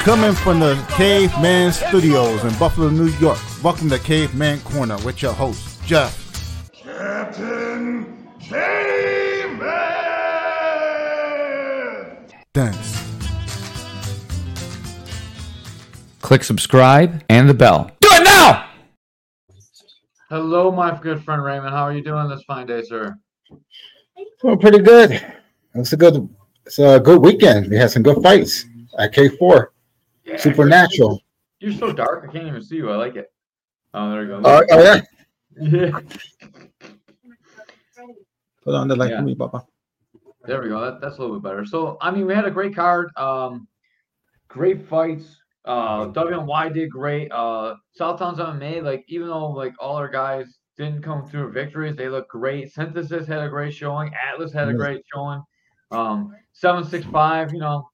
Coming from the Caveman Studios in Buffalo, New York. Welcome to Caveman Corner with your host, Jeff. Captain Caveman! Thanks. Click subscribe and the bell. Do it now! Hello, my good friend Raymond. How are you doing this fine day, sir? Doing pretty good. It's a good, it's a good weekend. We had some good fights at K four. Yeah, Supernatural. You're so dark, I can't even see you. I like it. Oh, there you go. Oh, oh yeah. yeah. Put on the light Yeah. for me, Papa. There we go. That, that's a little bit better. So, I mean, we had a great card. Um, great fights. Uh, WNY did great. Uh, Southtown's MMA, like, even though, like, all our guys didn't come through victories, they look great. Synthesis had a great showing. Atlas had a great showing. Um, 765, you know,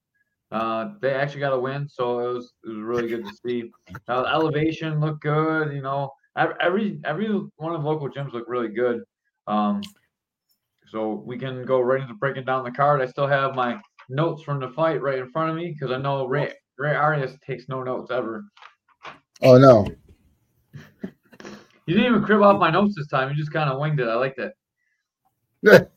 uh, they actually got a win. So it was, it was really good to see. Uh, elevation looked good. You know, every, every one of the local gyms looked really good. Um, so we can go right into breaking down the card. I still have my notes from the fight right in front of me because I know Ray Ray Arias takes no notes ever. Oh no. He didn't even crib off my notes this time. He just kind of winged it. I like that.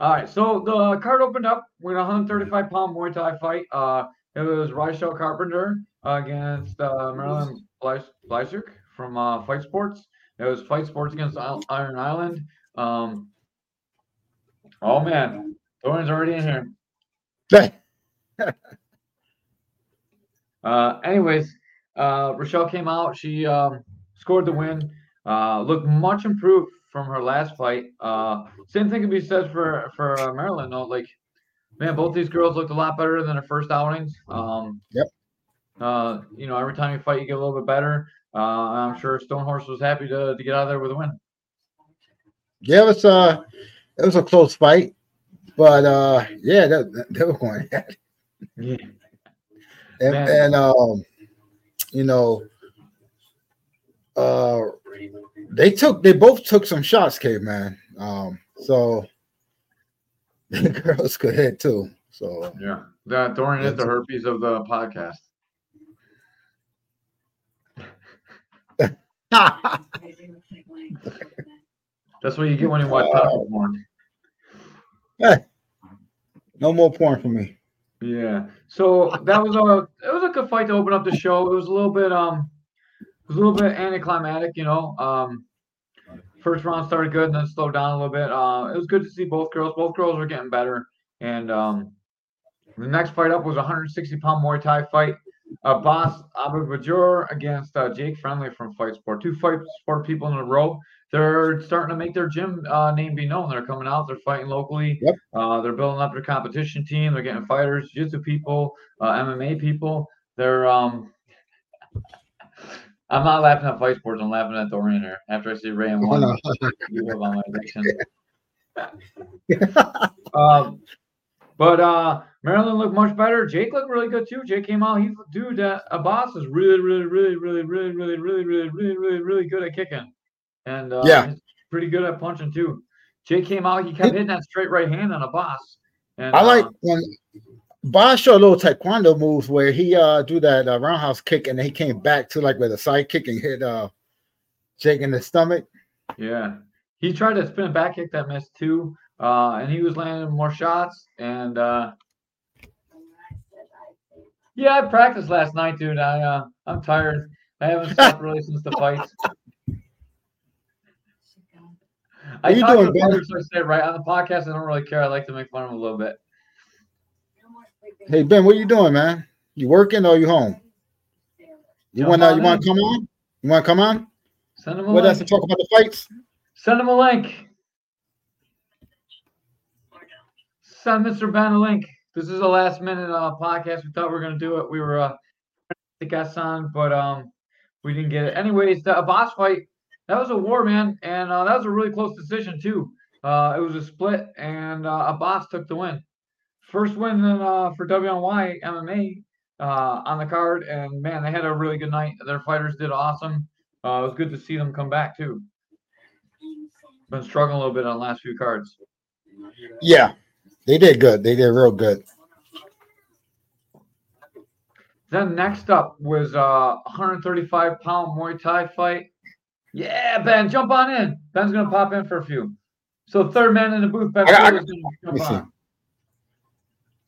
All right, so the card opened up with a 135 pound Muay Thai fight. Uh, it was Rochelle Carpenter against uh, Marilyn Fleischer from uh, Fight Sports. It was Fight Sports against Iron Island. Um, oh man, Dorian's already in here. Uh, anyways, uh, Rochelle came out. She um, scored the win. Uh, looked much improved from her last fight. Uh, same thing can be said for for uh, Maryland. though. Like, man, both these girls looked a lot better than their first outings. Um, Yep. Uh, you know, every time you fight, you get a little bit better. Uh, I'm sure Stonehorse was happy to, to get out of there with a win. Yeah, it was uh it was a close fight. But uh yeah, they, they were going. Yeah. And, and um you know uh they took they both took some shots, caveman. Um so the girls could hit too. So Yeah. That Dorian is the herpes of the podcast. That's what you get when you watch uh, porn. hey, no more porn for me. Yeah. So that was a it was a good fight to open up the show. It was a little bit um it was a little bit anticlimactic, you know. Um first round started good and then slowed down a little bit. Uh it was good to see both girls. Both girls were getting better. And um the next fight up was a 160 pound Muay Thai fight. Uh, Boss Abu Bajor against uh, Jake Friendly from Fight Sport. Two Fight Sport people in a row. They're starting to make their gym uh, name be known. They're coming out. They're fighting locally. Yep. Uh, they're building up their competition team. They're getting fighters, jiu-jitsu people, uh, MMA people. They're um. I'm not laughing at Fight Sports. I'm laughing at Dorian here. After I see Ray and Oh, one, no. you have on my addiction. um, but uh, Maryland looked much better. Jake looked really good too. Jake came out. He's dude. Uh, Abbas is really, really, really, really, really, really, really, really, really, really, really good at kicking, and uh, Yeah. he's pretty good at punching too. Jake came out. He kept hitting that straight right hand on Abbas. And I like uh, when Boss showed little taekwondo moves where he uh do that uh, roundhouse kick and then he came back to like with a side kick and hit uh Jake in the stomach. Yeah. He tried to spin a back kick that missed too. Uh, and he was landing more shots. And uh, yeah, I practiced last night, dude. I uh, I'm tired. I haven't slept really since the fights. I you doing, to Ben? brothers, so I say right on the podcast. I don't really care. I like to make fun of them a little bit. Hey Ben, what are you doing, man? You working or you home? You wanna you wanna come on? You wanna come on? Send them a What else to link. talk about the fights? Send him a link. Send Mr. Ben a link. This is a last minute uh, podcast. We thought we were gonna do it. We were uh the guests on, but um we didn't get it. Anyways, the boss fight, that was a war, man, and uh, that was a really close decision too. Uh, it was a split, and uh, Abbas took the win. First win in, uh, for WNY MMA. uh, on the card, and man, they had a really good night. Their fighters did awesome. Uh, it was good to see them come back too. Been struggling a little bit on the last few cards. Yeah, they did good. They did real good. Then next up was a 135 pound Muay Thai fight. Yeah, Ben, jump on in. Ben's gonna pop in for a few. So third man in the booth, Ben I got- I got- gonna Let me see. on.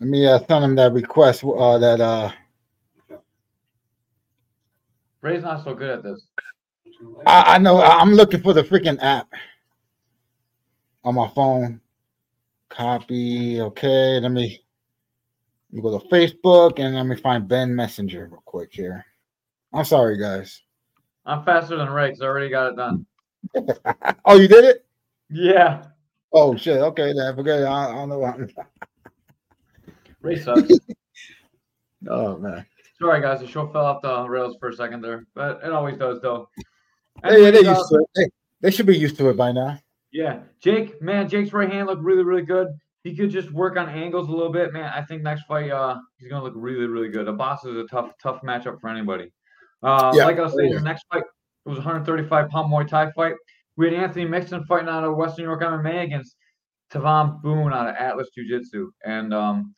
Let me uh, send him that request. Uh, that uh, Ray's not so good at this. I, I know. I'm looking for the freaking app on my phone. Copy. Okay. Let me, let me go to Facebook and let me find Ben Messenger real quick here. I'm sorry, guys. I'm faster than Ray because I already got it done. Oh, you did it? Yeah, Oh shit. Okay, then forget it. I, I don't know. What Ray sucks. oh man. Sorry, guys, the show fell off the rails for a second there, but it always does, though. Hey, yeah, they used to it. They, they should be used to it by now. Yeah, Jake, man, Jake's right hand looked really, really good. He could just work on angles a little bit, man. I think next fight, uh, he's gonna look really, really good. The boss is a tough, tough matchup for anybody. Uh, Yeah. like I was saying, the next fight it was 135 pound Muay Thai fight. We had Anthony Mixon fighting out of Western New York MMA against Tavon Boone out of Atlas Jiu Jitsu, and um,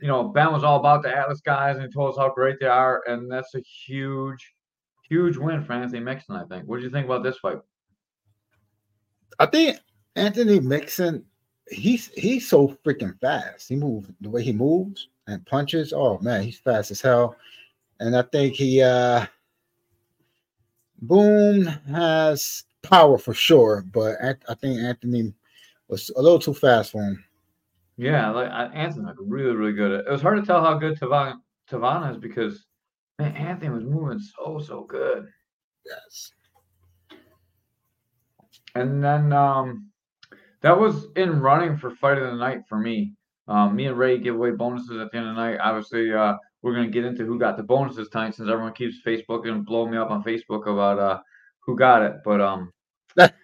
you know, Ben was all about the Atlas guys and he told us how great they are, and that's a huge, huge win for Anthony Mixon. I think. What do you think about this fight? I think Anthony Mixon, he's he's so freaking fast. He moves the way he moves and punches. Oh man, he's fast as hell. And I think he uh Boone has power for sure, but I think Anthony was a little too fast for him. Yeah, like Anthony looked really, really good. It was hard to tell how good Tavon Tavon is because man, Anthony was moving so, so good. Yes. And then um that was in running for fight of the night for me. Um, me and Ray give away bonuses at the end of the night. Obviously, uh, we're gonna get into who got the bonuses tonight since everyone keeps Facebook and blowing me up on Facebook about uh who got it. But um uh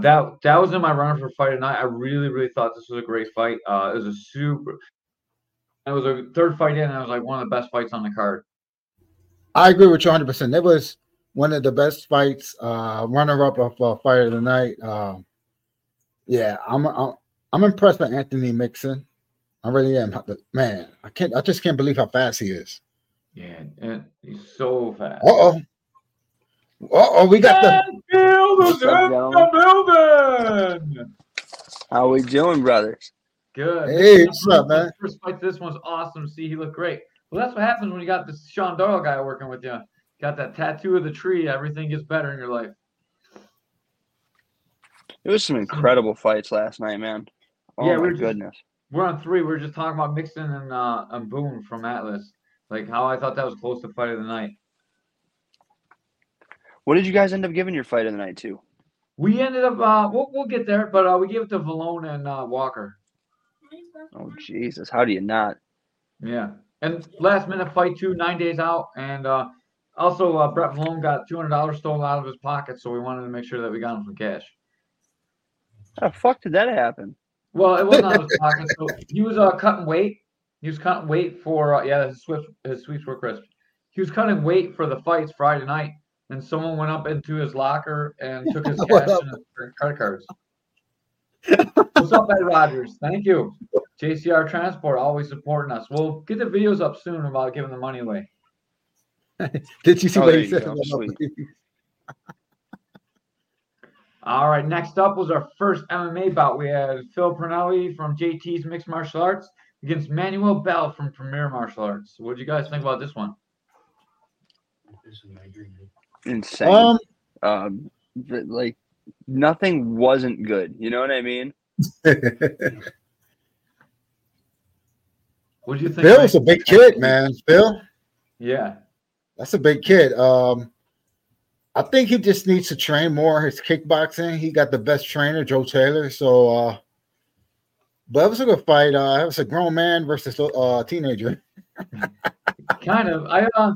that that was in my runner for fight of the night. I really, really thought this was a great fight. Uh it was a super it was a third fight in, and it was like one of the best fights on the card. I agree with you 100. percent That was one of the best fights. Uh, runner up of uh, fight of the night. Um, yeah, I'm, I'm I'm impressed by Anthony Mixon. I really am. Man, I can't. I just can't believe how fast he is. Yeah, and he's so fast. Uh oh. Uh oh, we got the. Ben Fielder's in the building. How we doing, brothers? Good. Hey, what's up, man? First fight, this one's awesome see. He looked great. Well, that's what happens when you got this Sean Doyle guy working with you. Got that tattoo of the tree. Everything gets better in your life. It was some incredible fights last night, man. Oh Yeah, we my were just- goodness. We're on three. We are just talking about Mixon and uh, and Boone from Atlas. Like how I thought that was close to fight of the night. What did you guys end up giving your fight of the night to? We ended up. Uh, we'll we'll get there, but uh, we gave it to Valone and uh, Walker. Oh Jesus, how do you not? Yeah. And last minute fight too, nine days out. And uh, also uh, Brett Valone got two hundred dollars stolen out of his pocket, so we wanted to make sure that we got him some cash. How the fuck did that happen? Well, it wasn't out of his pocket. So he was uh, cutting weight. He was cutting weight for uh, yeah, his sweeps his sweeps were crisp. He was cutting weight for the fights Friday night, and someone went up into his locker and took his cash and his credit cards. What's up, Ed Rogers? Thank you. JCR Transport always supporting us. We'll get the videos up soon about giving the money away. Did you see Oh, what he said? Go. Sweet. All right, next up was our first MMA bout. We had Phil Pernelli from JT's Mixed Martial Arts against Manuel Bell from Premier Martial Arts. What did you guys think about this one? Insane. Um, Um, like nothing wasn't good. You know what I mean? What did you think? Phil's a big kid, man. Phil, Yeah, that's a big kid. Um, I think he just needs to train more his kickboxing. He got the best trainer, Joe Taylor. So, uh, but it was a good fight. Uh, it was a grown man versus a uh, teenager. kind of. I uh,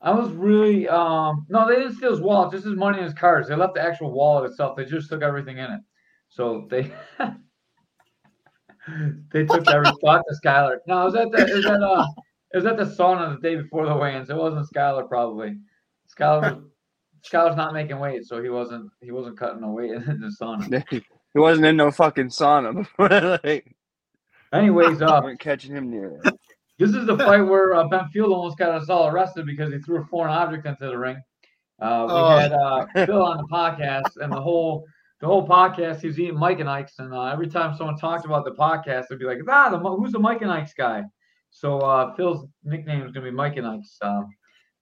I was really um no, they didn't steal his wallet, just his money and his cards. They left the actual wallet itself. They just took everything in it. So they they took every thought to Skylar. No, it was at the it was at uh it was at the sauna the day before the weigh-ins. It wasn't Skylar probably. Skylar was not making weight, so he wasn't he wasn't cutting no weight in the sauna. he wasn't in no fucking sauna before. like, Anyways, uh weren't catching him near it. this is the fight where uh, Ben Field almost got us all arrested because he threw a foreign object into the ring. Uh, we Oh. had uh, Phil on the podcast, and the whole the whole podcast he was eating Mike and Ike's, and uh, every time someone talked about the podcast, they'd be like, "Ah, the, who's the Mike and Ike's guy?" So uh, Phil's nickname is gonna be Mike and Ike's.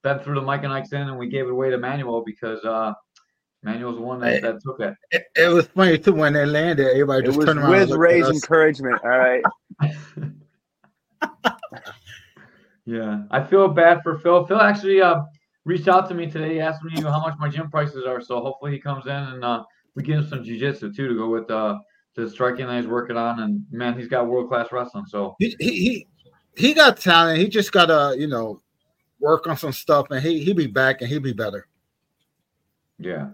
Ben threw the Mike and Ike's in, and we gave it away to Manuel because uh, Manuel's the one that, that took it. It, it was funny too when they landed. Everybody It just was turned around. and with looked at Ray's encouragement. All right. Yeah, I feel bad for Phil. Phil actually uh, reached out to me today, He asked me how much my gym prices are. So hopefully he comes in and uh, we give him some jujitsu too to go with uh, the striking that he's working on. And man, he's got world class wrestling. So He, he he he got talent. He just gotta you know work on some stuff, and he he be back and he'll be better. yeah,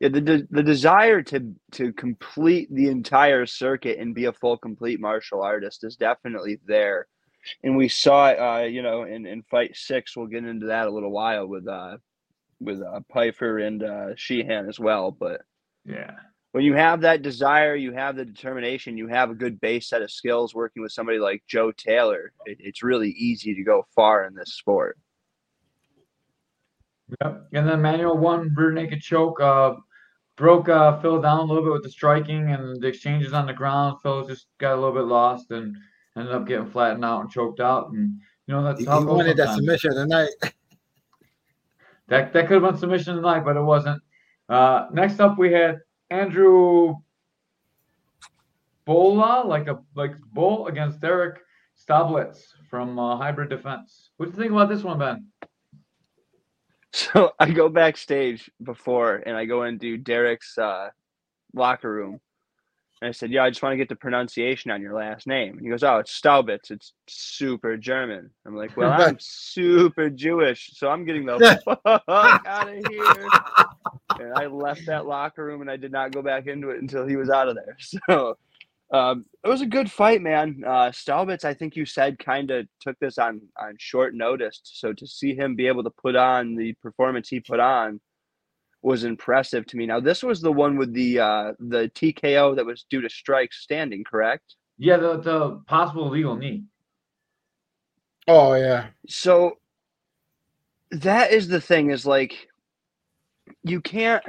Yeah, the, the the desire to to complete the entire circuit and be a full complete martial artist is definitely there, and we saw it. Uh, you know, in, in fight six, we'll get into that a little while with uh with uh, Piper and uh, Sheehan as well. But yeah, when you have that desire, you have the determination, you have a good base set of skills working with somebody like Joe Taylor. It, it's really easy to go far in this sport. Yep. And then Manuel won rear naked choke. Uh, broke uh, Phil down a little bit with the striking and the exchanges on the ground. Phil just got a little bit lost and ended up getting flattened out and choked out. And you know that's He, how he wanted that submission tonight. That that could have been submission tonight, but it wasn't. Uh, next up, we had Andrew Bola, like a like bull against Derek Staubitz from uh, Hybrid Defense. What do you think about this one, Ben? So I go backstage before and I go into Derek's uh, locker room. And I said, Yeah, I just want to get the pronunciation on your last name. And he goes, Oh, it's Staubitz. It's super German. I'm like, Well, I'm super Jewish, so I'm getting the fuck out of here. And I left that locker room and I did not go back into it until he was out of there. So um, it was a good fight, man. Uh, Staubitz, I think you said, kind of took this on on short notice. So to see him be able to put on the performance he put on was impressive to me. Now this was the one with the uh, the TKO that was due to strike standing, correct? Yeah, the the possible legal knee. Oh yeah, So that is the thing is like you can't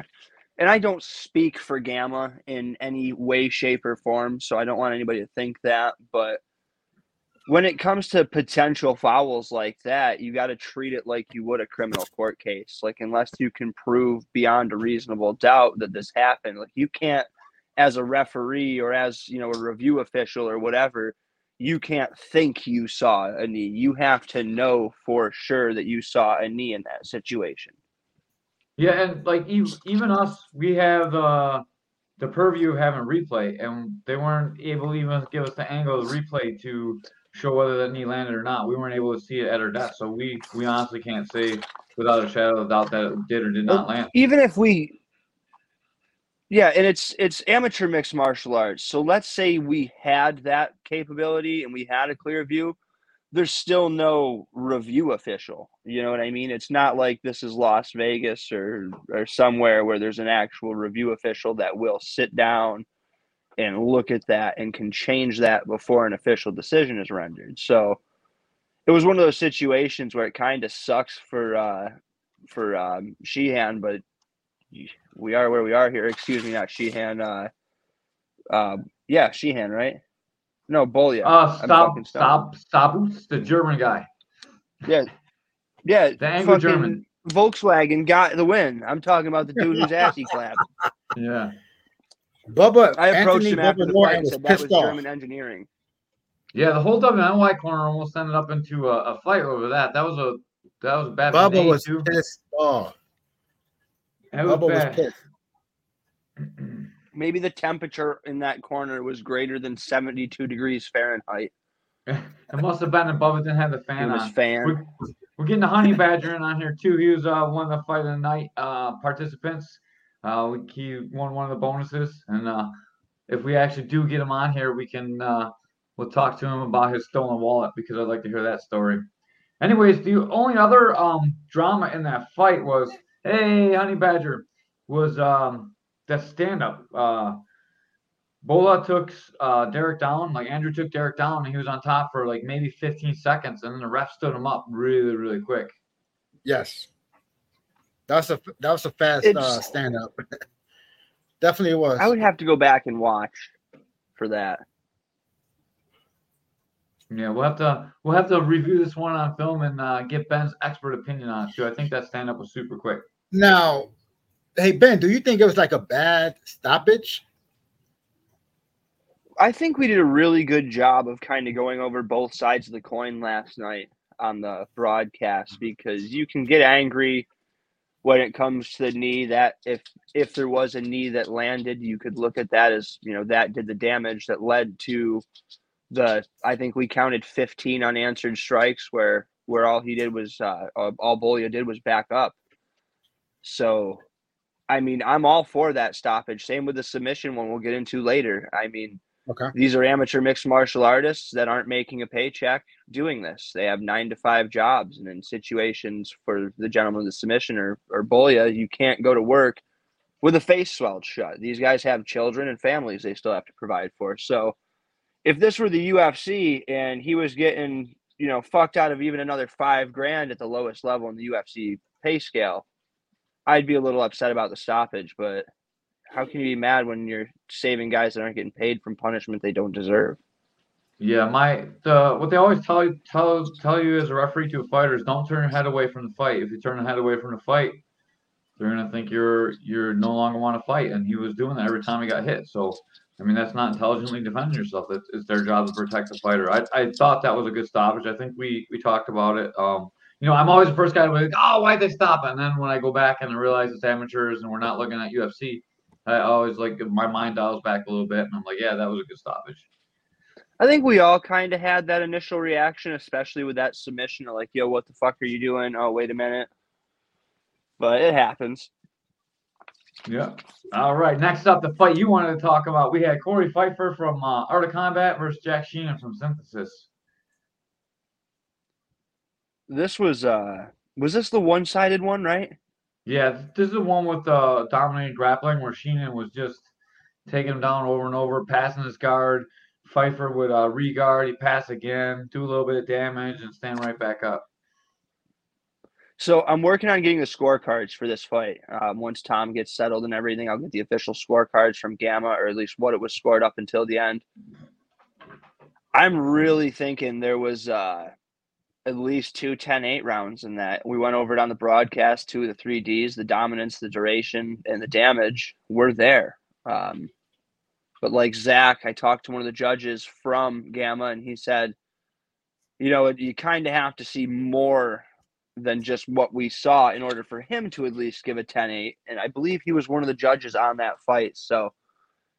and I don't speak for Gamma in any way, shape, or form, so I don't want anybody to think that. But when it comes to potential fouls like that, you got to treat it like you would a criminal court case. Like, unless you can prove beyond a reasonable doubt that this happened, like, you can't, as a referee or as, you know, a review official or whatever, you can't think you saw a knee. You have to know for sure that you saw a knee in that situation. Yeah, and like even, even us, we have uh, the purview of having replay, and they weren't able to even give us the angle of the replay to show whether that knee landed or not. We weren't able to see it at our desk, so we we honestly can't say without a shadow of doubt that it did or did not land. even if we yeah and it's it's amateur mixed martial arts so let's say we had that capability and we had a clear view there's still no review official you know what i mean it's not like this is las vegas or or somewhere where there's an actual review official that will sit down and look at that and can change that before an official decision is rendered so it was one of those situations where it kind of sucks for uh for um sheehan but we are where we are here. Excuse me, not Sheehan. Uh, uh, yeah, Sheehan, right? No, Bolia. Uh, I'm stop, stop, Stabus, the German guy. Yeah, yeah. The Anglo-German Volkswagen got the win. I'm talking about the dude whose ass he clapped. Yeah, Bubba. I approached Anthony him after Bubba the Norton fight and said that was off. German engineering. yeah. The whole WNY corner almost ended up into a, a fight over that. That was a that was a bad Bubba was too. pissed off. That was Bubba was bad. pissed. Maybe the temperature in that corner was greater than 72 degrees Fahrenheit. It must have been above it didn't have the It fan was on. fan. We're, we're getting the honey badger in on here too. He was uh, one of the fight of the night uh, participants. Uh, he won one of the bonuses, and uh, if we actually do get him on here, we can uh, we'll talk to him about his stolen wallet because I'd like to hear that story. Anyways, the only other um drama in that fight was, hey, Honey Badger, was um that stand up. Uh, Bola took uh, Derek down, like Andrew took Derek down, and he was on top for like maybe 15 seconds, and then the ref stood him up really, really quick. Yes. That's a that was a fast uh, stand up. Definitely was. I would have to go back and watch for that. Yeah, we'll have to we'll have to review this one on film and uh, get Ben's expert opinion on it too. I think that stand up was super quick. Now, hey Ben, do you think it was like a bad stoppage? I think we did a really good job of kind of going over both sides of the coin last night on the broadcast because you can get angry when it comes to the knee that if if there was a knee that landed you could look at that as you know that did the damage that led to the I think we counted 15 unanswered strikes where where all he did was uh, all Bolia did was back up. So I mean, I'm all for that stoppage. Same with the submission one we'll get into later. I mean, Okay. these are amateur mixed martial artists that aren't making a paycheck doing this. They have nine to five jobs, and in situations for the gentleman the submission or or Bolia, you can't go to work with a face swelled shut. These guys have children and families they still have to provide for. So, if this were the UFC and he was getting you know fucked out of even another five grand at the lowest level in the UFC pay scale, I'd be a little upset about the stoppage. But how can you be mad when you're saving guys that aren't getting paid from punishment they don't deserve? Yeah, my the what they always tell you tell tell you as a referee to a fighter is don't turn your head away from the fight. If you turn your head away from the fight, they're gonna think you're you're no longer want to fight. And he was doing that every time he got hit. So I mean that's not intelligently defending yourself. It's, it's their job to protect the fighter. I, I thought that was a good stoppage. I think we we talked about it. Um, you know, I'm always the first guy to be like, oh, why'd they stop? And then when I go back and I realize it's amateurs and we're not looking at UFC, I always like my mind dials back a little bit and I'm like, yeah, that was a good stoppage. I think we all kind of had that initial reaction, especially with that submission of like, yo, what the fuck are you doing? Oh, wait a minute. But it happens. Yeah. All right. Next up, the fight you wanted to talk about. We had Corey Pfeiffer from uh, Art of Combat versus Jack Sheenan from Synthesis. This was uh was this the one sided one, right? Yeah, this is the one with uh, dominating grappling where Sheenan was just taking him down over and over, passing his guard. Pfeiffer would uh, re-guard, he pass again, do a little bit of damage, and stand right back up. So I'm working on getting the scorecards for this fight. Um, once Tom gets settled and everything, I'll get the official scorecards from Gamma, or at least what it was scored up until the end. I'm really thinking there was uh, at least two 10-8 rounds in that. We went over it on the broadcast. Two of the three Ds, the dominance, the duration, and the damage were there. Um, but like Zach, I talked to one of the judges from Gamma, and he said, you know, you kind of have to see more than just what we saw in order for him to at least give a 10-8 and i believe he was one of the judges on that fight so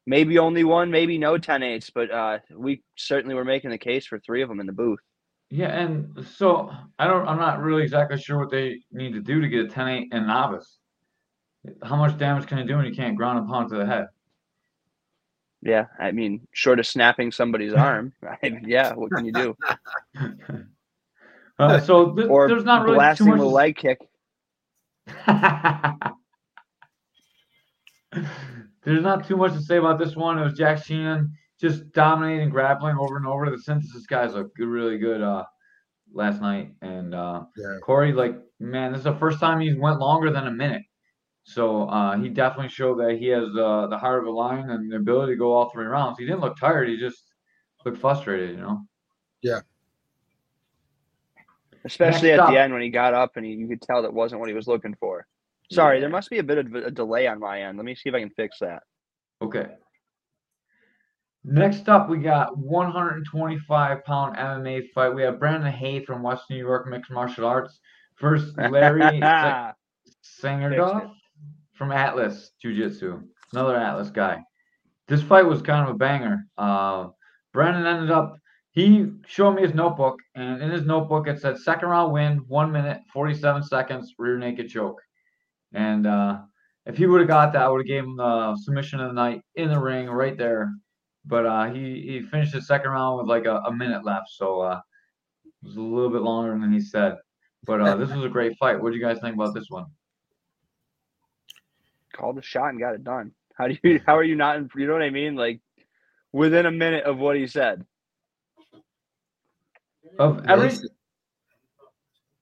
maybe only one maybe no 10-8s but uh, we certainly were making the case for three of them in the booth Yeah, and so I don't. I'm not really exactly sure what they need to do to get a 10-8 in novice. How much damage can you do when you can't ground and pound to the head? yeah i mean short of snapping somebody's arm I, yeah what can you do Uh, so th- or there's not really too blasting much. with a leg kick There's not too much to say about this one. It was Jack Sheenan just dominating, grappling over and over. The synthesis guys look good, really good uh, last night. And uh, Yeah. Corey, like, man, this is the first time he's went longer than a minute. So uh, he definitely showed that he has uh, the heart of a lion and the ability to go all three rounds. He didn't look tired. He just looked frustrated, you know. Yeah. Especially Next at up. the end when he got up and he, you could tell that wasn't what he was looking for sorry there must be a bit of a delay on my end let me see if i can fix that Okay. Next up, we got 125 pound MMA fight. We have Brandon Hay from West New York Mixed Martial Arts versus Larry Sa- Sagendorf from Atlas Jiu Jitsu, another Atlas guy. This fight was kind of a banger. Uh, Brandon ended up, he showed me his notebook, and in his notebook it said second round win, one minute, 47 seconds, rear naked choke. And uh, if he would have got that, I would have gave him the submission of the night in the ring right there. But uh, he he finished the second round with like a, a minute left, so uh, it was a little bit longer than he said. But uh, this was a great fight. What do you guys think about this one? Called the shot and got it done. How do you? How are you not? In, you know what I mean? Like within a minute of what he said. Of every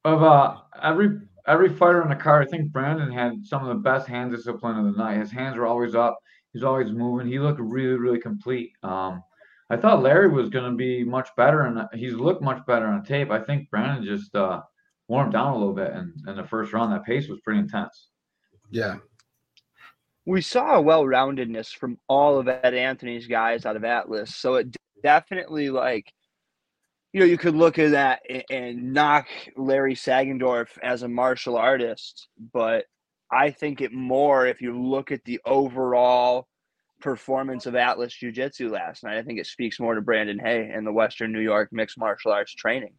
of uh every every fighter in the card, I think Brandon had some of the best hand discipline of the night. His hands were always up. He's always moving. He looked really, really complete. Um, I thought Larry was going to be much better, and he's looked much better on tape. I think Brandon just uh, wore him down a little bit in, in the first round. That pace was pretty intense. Yeah. we saw a well-roundedness from all of Ed Anthony's guys out of Atlas. So it definitely like you know you could look at that and, and knock Larry Sagendorf as a martial artist, but I think it more if you look at the overall performance of Atlas Jiu Jitsu last night. I think it speaks more to Brandon Hay and the Western New York mixed martial arts training.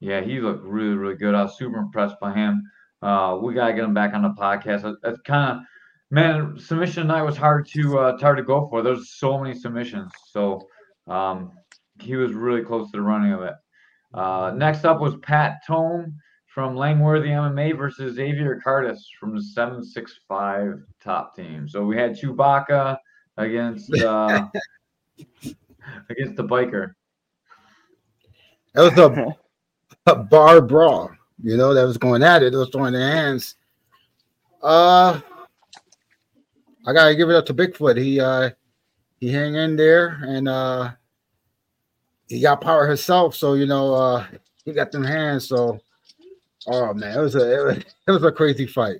Yeah, he looked really, really good. I was super impressed by him. Uh, we gotta get him back on the podcast. That's kind of man. Submission night was hard to uh, hard to go for. There's so many submissions, so um, he was really close to the running of it. Uh, next up was Pat Tome from Langworthy MMA versus Xavier Cardis from the 765 top team. So we had Chewbacca against uh, against the biker. That was a, a bar brawl, you know, that was going at it. It was throwing their hands. Uh I gotta give it up to Bigfoot. He uh he hang in there and uh he got power himself, so you know uh he got them hands. So oh man, it was a it was, a crazy fight.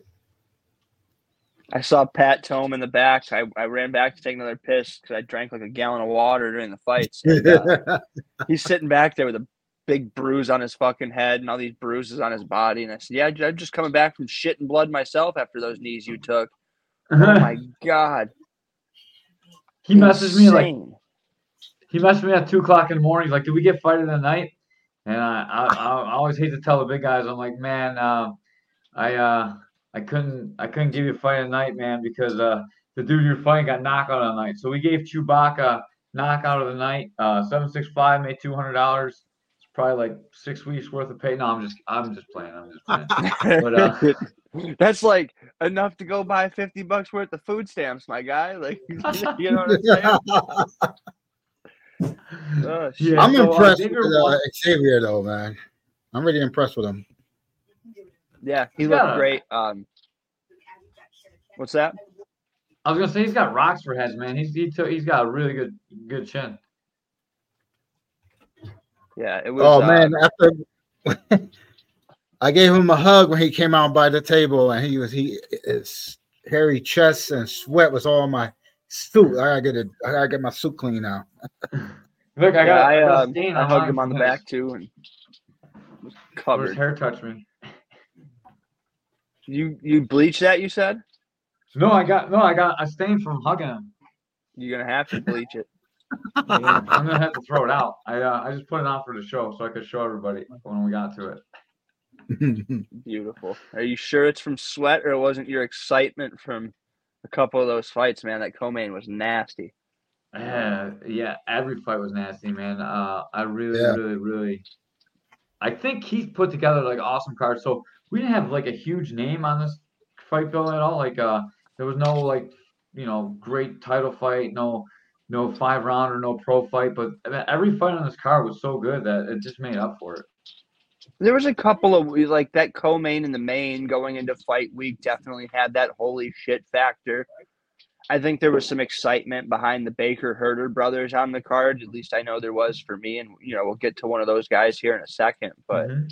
I saw Pat Tome in the back. I, I ran back to take another piss because I drank like a gallon of water during the fights. And, uh, he's sitting back there with a big bruise on his fucking head and all these bruises on his body. And I said, Yeah, I'm just coming back from shit and blood myself after those knees you took. Oh my God. He messaged me like he messaged me at two o'clock in the morning. He's like, "Did we get fight of the night?" And I, I, I I always hate to tell the big guys. I'm like, man, uh, I, uh, I couldn't, I couldn't give you a fight of the night, man, because uh, the dude you're fighting got knockout of the night. So we gave Chewbacca knockout of the night. Uh, seven six five made two hundred dollars. It's probably like six weeks worth of pay. No, I'm just, I'm just playing. I'm just playing. But, uh, That's like enough to go buy 50 bucks worth of food stamps, my guy. Like, you know what I'm saying? Oh. Yeah. I'm so, uh, impressed Xavier with uh, won. Xavier though, man. I'm really impressed with him. Yeah, he He's looked got great. Um, what's that? I was gonna say he's got rocks for heads, man. He's he took, he's got a really good good chin. Yeah, it was. Oh uh, man, after I gave him a hug when he came out by the table, and he was he his hairy chest and sweat was all on my suit. I gotta get it. I gotta get my suit clean now. Look, I got, I, I, got a um, I hugged him on the from back too and was where His covered. hair touched me. You you bleach that? You said No, I got no, I got a stain from hugging him. you're gonna have to bleach it. Yeah, I'm gonna have to throw it out. I uh, I just put it on for the show so I could show everybody when we got to it. Beautiful. Are you sure it's from sweat or it wasn't your excitement from a couple of those fights, man? That co-main was nasty. Yeah, yeah. Every fight was nasty, man. Uh, I really, Yeah. really, really. I think Keith put together like awesome cards. So we didn't have like a huge name on this fight bill at all. Like, uh, there was no like, you know, great title fight, no, no five round or no pro fight. But I mean, every fight on this card was so good that it just made up for it. There was a couple of like that co-main and the main going into fight week definitely had that holy shit factor. I think there was some excitement behind the Baker Herder brothers on the card. At least I know there was for me, and you know we'll get to one of those guys here in a second. But Mhm.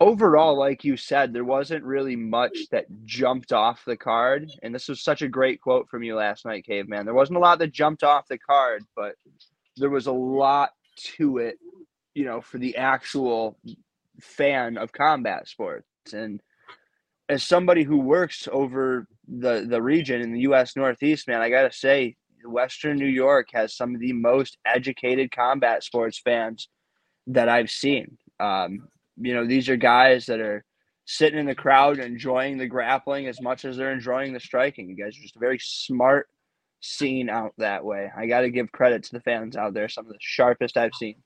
overall, like you said, there wasn't really much that jumped off the card. And this was such a great quote from you last night, Caveman. There wasn't a lot that jumped off the card, but there was a lot to it, you know, for the actual fan of combat sports. And as somebody who works over the the region in the US Northeast, man, I gotta say, Western New York has some of the most educated combat sports fans that I've seen. Um, you know, these are guys that are sitting in the crowd enjoying the grappling as much as they're enjoying the striking. You guys are just a very smart, seen out that way. I got to give credit to the fans out there. Some of the sharpest I've seen.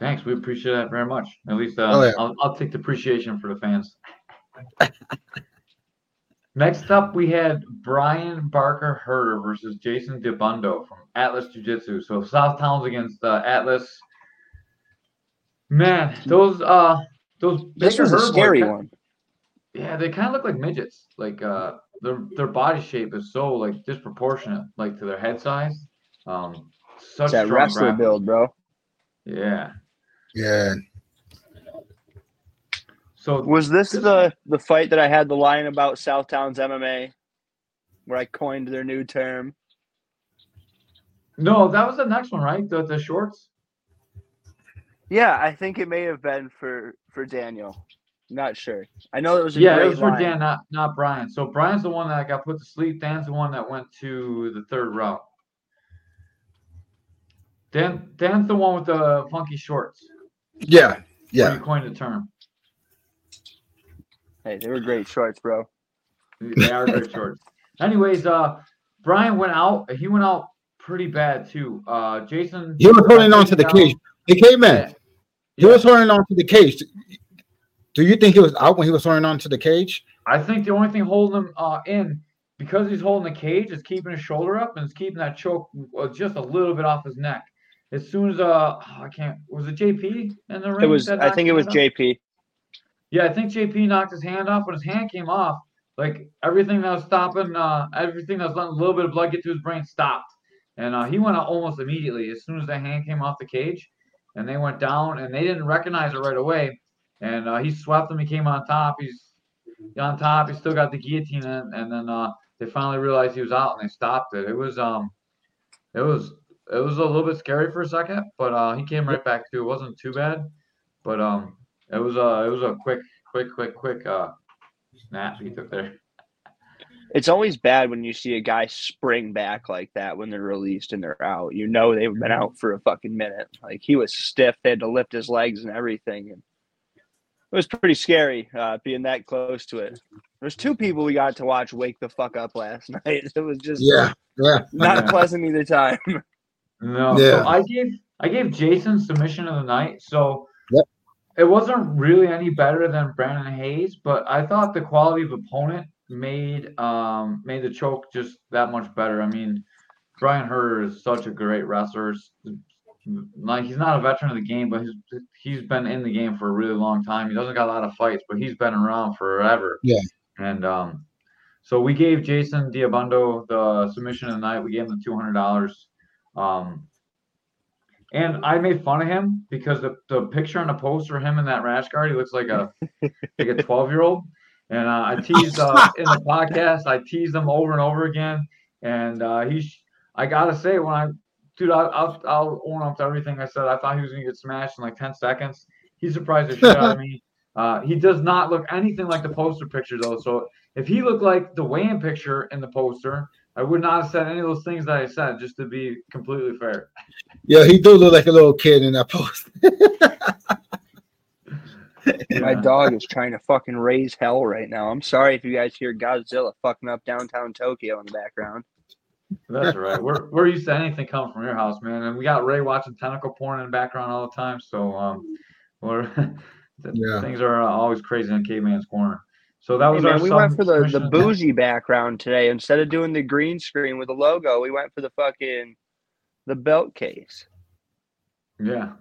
Thanks. We appreciate that very much. At least uh, Oh, yeah. I'll, I'll take the appreciation for the fans. Next up, we had Brian Barker Herder versus Jason DeBundo from Atlas Jiu Jitsu. So South Towns against uh, Atlas. Man, those uh those This Baker was a Herder boys scary ki- one. Yeah, they kind of look like midgets. Like uh, their their body shape is so like disproportionate, like to their head size. Um, such It's that strong wrestler grappling. build, bro. Yeah. Yeah. So Was this the the fight that I had the line about Southtowns MMA, where I coined their new term? no, that was the next one, right? The the shorts. Yeah, I think it may have been for for Daniel. Not sure. I know it was a Yeah, great it was for line. Dan, not not Brian. So Brian's the one that got put to sleep. Dan's the one that went to the third round. Dan Dan's the one with the funky shorts. Yeah. Yeah. You coined the term. Hey, they were great shorts, bro. They are great shorts. Anyways, uh, Brian went out. He went out pretty bad too. Uh, Jason. He was holding on to the down. cage. He came in. Yeah. He was holding on to the cage. Do you think he was out when he was holding on to the cage? I think the only thing holding him uh, in because he's holding the cage is keeping his shoulder up and it's keeping that choke uh, just a little bit off his neck. As soon as uh, oh, I can't. Was it JP in the ring? It was. I think it was off? JP. Yeah, I think JP knocked his hand off. When his hand came off, like everything that was stopping, uh, everything that was letting a little bit of blood get to his brain stopped, and uh, he went out almost immediately as soon as that hand came off the cage, and they went down, and they didn't recognize it right away, and uh, he swept him. He came on top. He's on top. He still got the guillotine, in, and then uh, they finally realized he was out, and they stopped it. It was um, it was it was a little bit scary for a second, but uh, he came right back too. It wasn't too bad, but um, it was a it was a quick, quick, quick, quick uh snap he took there. It's always bad when you see a guy spring back like that when they're released and they're out. You know they've been out for a fucking minute. Like he was stiff. They had to lift his legs and everything. And it was pretty scary uh, being that close to it. There's two people we got to watch wake the fuck up last night. It was just Yeah. Yeah. not Yeah. pleasant either time. No, Yeah. so I gave I gave Jason submission of the night. So Yep. it wasn't really any better than Brandon Hay's, but I thought the quality of opponent made um made the choke just that much better. I mean, Brian Herder is such a great wrestler. Like he's not a veteran of the game, but he's he's been in the game for a really long time. He doesn't got a lot of fights, but he's been around forever. Yeah. And um, so we gave Jason Diabundo the submission of the night. We gave him the two hundred dollars. Um, and I made fun of him because the, the picture on the poster of him in that rash guard, he looks like a like a twelve year old. And uh, I teased uh, in the podcast, I teased him over and over again. And uh, he's, I gotta say, when I, dude, I, I'll I'll own up to everything I said. I thought he was gonna get smashed in like ten seconds. He surprised the shit out of me. Uh, he does not look anything like the poster picture though. So if he looked like the weigh-in picture in the poster, I would not have said any of those things that I said, just to be completely fair. Yeah. He do look like a little kid in that post. My dog is trying to fucking raise hell right now. I'm sorry if you guys hear Godzilla fucking up downtown Tokyo in the background. That's right. We're we're used to anything coming from your house, man. And we got Ray watching tentacle porn in the background all the time. So um, we're Yeah. things are uh, always crazy in Caveman's corner. So that Hey, was man, we went for the, the submission. bougie background today. Instead of doing the green screen with the logo, we went for the fucking the belt case. Yeah,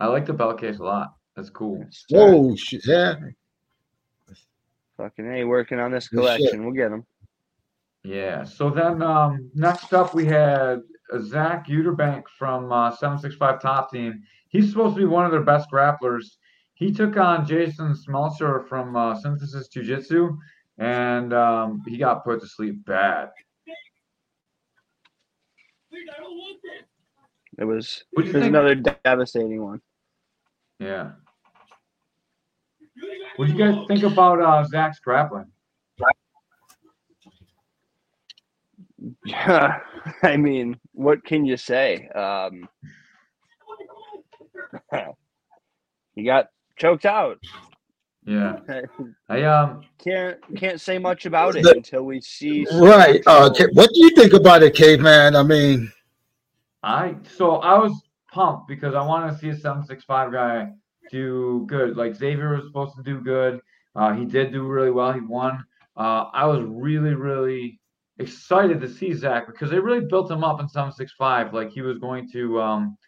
I like the belt case a lot. That's cool. Whoa, shit. Yeah. Fucking hey, working on this collection. We'll get them. Yeah. So then um, next up we had uh, Zach Uterbank from uh, 765 Top Team. He's supposed to be one of their best grapplers. He took on Jason Smeltzer from uh, Synthesis Jiu Jitsu, and um, he got put to sleep bad. It was, it was think? another devastating one. Yeah. What do you guys think about uh, Zach's grappling? Yeah, I mean, what can you say? Um, he got choked out. Yeah. I um can't can't say much about it The- until we see. Right. Uh, what do you think about it, caveman? I mean, I so I was pumped because I wanted to see a seven six five guy do good. Like Xavier was supposed to do good. Uh, he did do really well. He won. Uh, I was really really excited to see Zach because they really built him up in seven six five. Like he was going to um,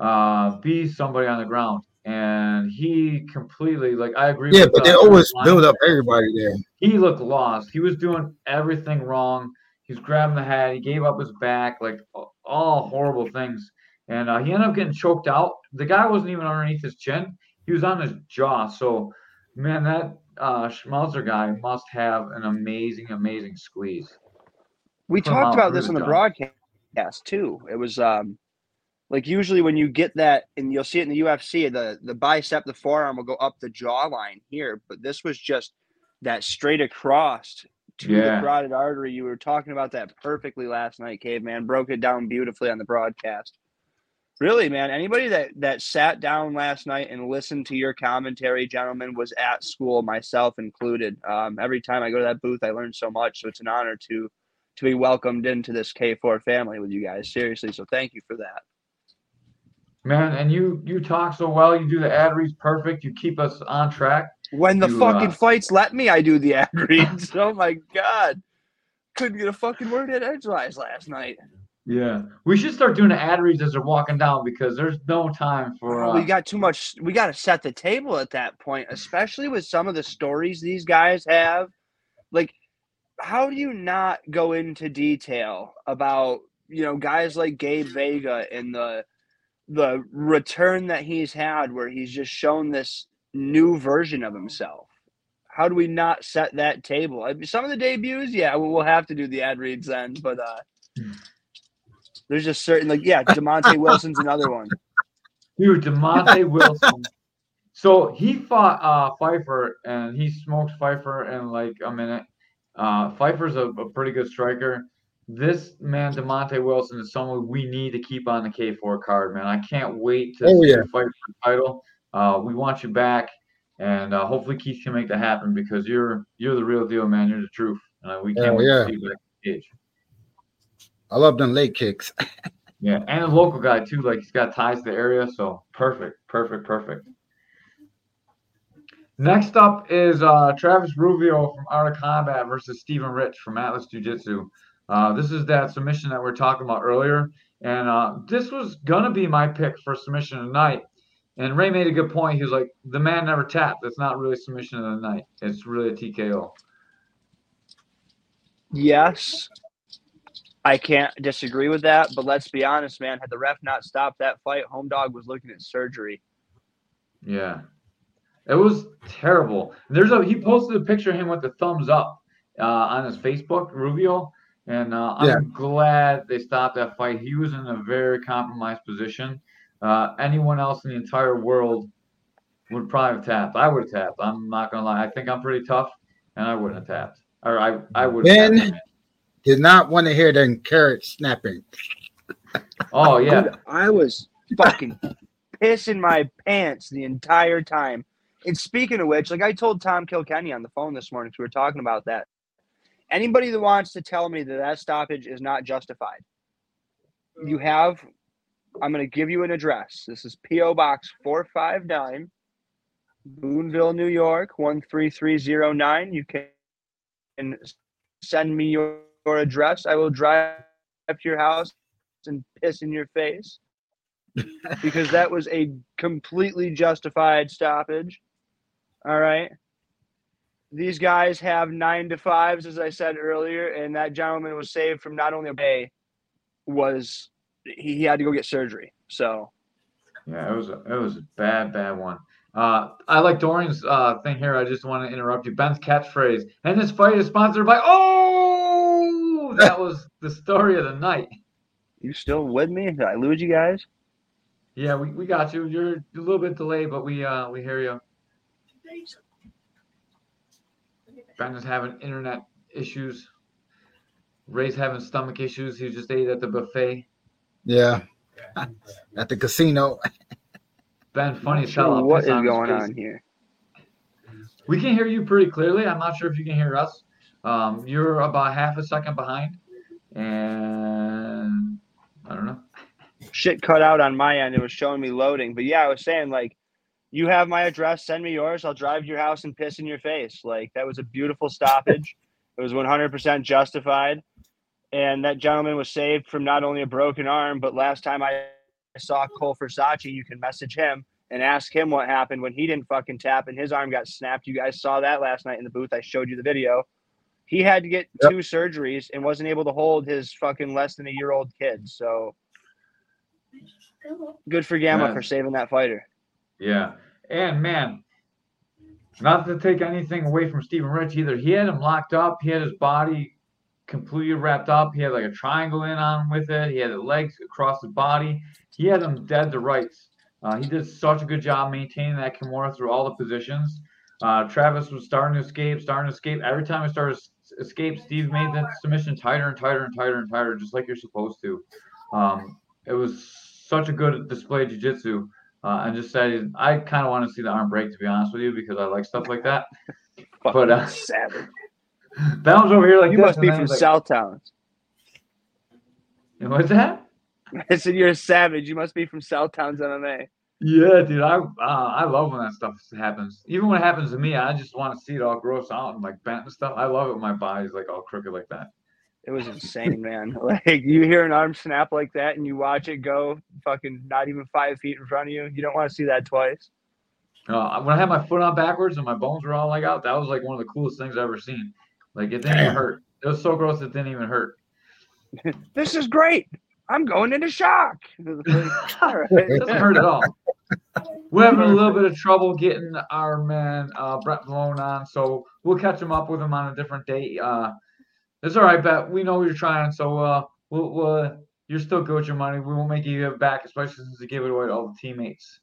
uh, be somebody on the ground, and he completely like I agree. yeah, with, but they always Line. build up everybody there. he looked lost. He was doing everything wrong. He's grabbing the head. He gave up his back, like all horrible things. And uh, he ended up getting choked out. The guy wasn't even underneath his chin. He was on his jaw. So, man, that uh, Schmelzer guy must have an amazing, amazing squeeze. we Come talked about this the on the jaw. broadcast too. It was um like usually when you get that and you'll see it in the UFC, the the bicep, the forearm will go up the jawline here, but this was just that straight across to Yeah. the carotid artery. You were talking about that perfectly last night, caveman. Broke it down beautifully on the broadcast. Really, man. Anybody that that sat down last night and listened to your commentary, gentlemen, was at school, myself included. Um, every time I go to that booth, I learn so much. So it's an honor to to be welcomed into this K4 family with you guys. Seriously, so thank you for that. Man, and you you talk so well. You do the ad reads perfect. You keep us on track. When the You, fucking uh, fights let me, I do the ad reads. oh my god, couldn't get a fucking word in edgewise last night. Yeah, we should start doing the ad reads as they're walking down because there's no time for. Uh, we got too much. We got to set the table at that point, especially with some of the stories these guys have. Like, how do you not go into detail about you know guys like Gabe Vega and the the return that he's had, where he's just shown this new version of himself? How do we not set that table? I mean, some of the debuts, yeah, we'll have to do the ad reads then, but uh, there's just certain like yeah, Demonte Wilson's another one. Dude, Demonte Wilson. So he fought uh, Pfeiffer and he smokes Pfeiffer in like a minute. Uh, Pfeiffer's a, a pretty good striker. This man, Demonte Wilson, is someone we need to keep on the K4 card, man. I can't wait to Oh, yeah. fight for the title. Uh, we want you back, and uh, hopefully Keith can make that happen because you're you're the real deal, man. You're the truth. Uh, we can't Hell wait yeah. to see you back on stage. I love them leg kicks. Yeah, and a local guy too. Like he's got ties to the area, so perfect, perfect, perfect. Next up is uh, Travis Rubio from Art of Combat versus Stephen Rich from Atlas Jiu Jitsu. Uh, this is that submission that we are talking about earlier, and uh, this was gonna be my pick for submission of the night. And Ray made a good point. He was like, "The man never tapped. It's not really submission of the night. It's really a TKO." Yes, I can't disagree with that. But let's be honest, man. Had the ref not stopped that fight, Home Dog was looking at surgery. Yeah. It was terrible. There's a he posted a picture of him with the thumbs up uh, on his Facebook, Rubio, and uh, I'm Yeah. glad they stopped that fight. He was in a very compromised position. Uh, anyone else in the entire world would probably have tapped. I would have tapped. I'm not gonna lie. I think I'm pretty tough, and I wouldn't have tapped. Or I I would. have Ben- tapped. Did not want to hear them carrots snapping. Oh yeah. Dude, I was fucking pissing my pants the entire time. And speaking of which, like I told Tom Kilkenny on the phone this morning, 'cause we were talking about that. Anybody that wants to tell me that that stoppage is not justified, you have. I'm going to give you an address. This is PO Box 459, Boonville, New York 13309. You can send me your, your address. I will drive up to your house and piss in your face because that was a completely justified stoppage. All right. These guys have nine to fives, as I said earlier, and that gentleman was saved from not only a day, was he, he had to go get surgery. So Yeah, it was a, it was a bad, bad one. Uh, I like Dorian's uh, thing here. I just want to interrupt you. Ben's catchphrase, and this fight is sponsored by. Oh, that was the story of the night. you still with me? Did I lose you guys? Yeah, we, we got you. You're a little bit delayed, but we uh we hear you. Ben is having internet issues. Ray's having stomach issues. He just ate at the buffet. Yeah. At the casino. Ben, funny Not as sure I'll what piss is on his going face. on here? We can hear you pretty clearly. I'm not sure if you can hear us. Um, you're about half a second behind, and I don't know. Shit cut out on my end. It was showing me loading. But yeah, I was saying like, you have my address. Send me yours. I'll drive to your house and piss in your face. Like that was a beautiful stoppage. it was 100% justified, and that gentleman was saved from not only a broken arm, but last time I saw Cole Versace, you can message him and ask him what happened when he didn't fucking tap and his arm got snapped. You guys saw that last night in the booth. I showed you the video. He had to get Yep. two surgeries and wasn't able to hold his fucking less than a year old kid. So good for Gamma Yeah. for saving that fighter. Yeah, and man, not to take anything away from Stephen Rich either. He had him locked up. He had his body completely wrapped up. He had like a triangle in on him with it. He had the legs across his body. He had him dead to rights. Uh, he did such a good job maintaining that Kimura through all the positions. Uh, Travis was starting to escape, starting to escape. Every time I started to escape, Steve made that submission tighter and tighter and tighter and tighter, just like you're supposed to. Um, it was such a good display of jiu-jitsu. Uh, I just said I kind of want to see the arm break, to be honest with you, because I like stuff like that. But uh, Savage. Bounce over here like You this, must be from like, Southtown. What's that? I said you're a savage. You must be from Southtown's MMA. Yeah, dude, I uh, I love when that stuff happens. Even when it happens to me, I just want to see it all gross out and like bent and stuff. I love it when my body's like all crooked like that. It was insane, man. Like you hear an arm snap like that and you watch it go fucking not even five feet in front of you. You don't want to see that twice. Uh, when I had my foot on backwards and my bones were all like out, that was like one of the coolest things I've ever seen. Like it didn't even hurt. It was so gross it didn't even hurt. This is great. I'm going into shock. Like, all right. It doesn't hurt at all. We're having a little bit of trouble getting our man uh, Brett Malone on, so we'll catch him up with him on a different date. Uh, it's all right, Bet. We know you're trying, so uh, we'll, we'll you're still good with your money. We won't make you give it back, especially since you gave it away to all the teammates.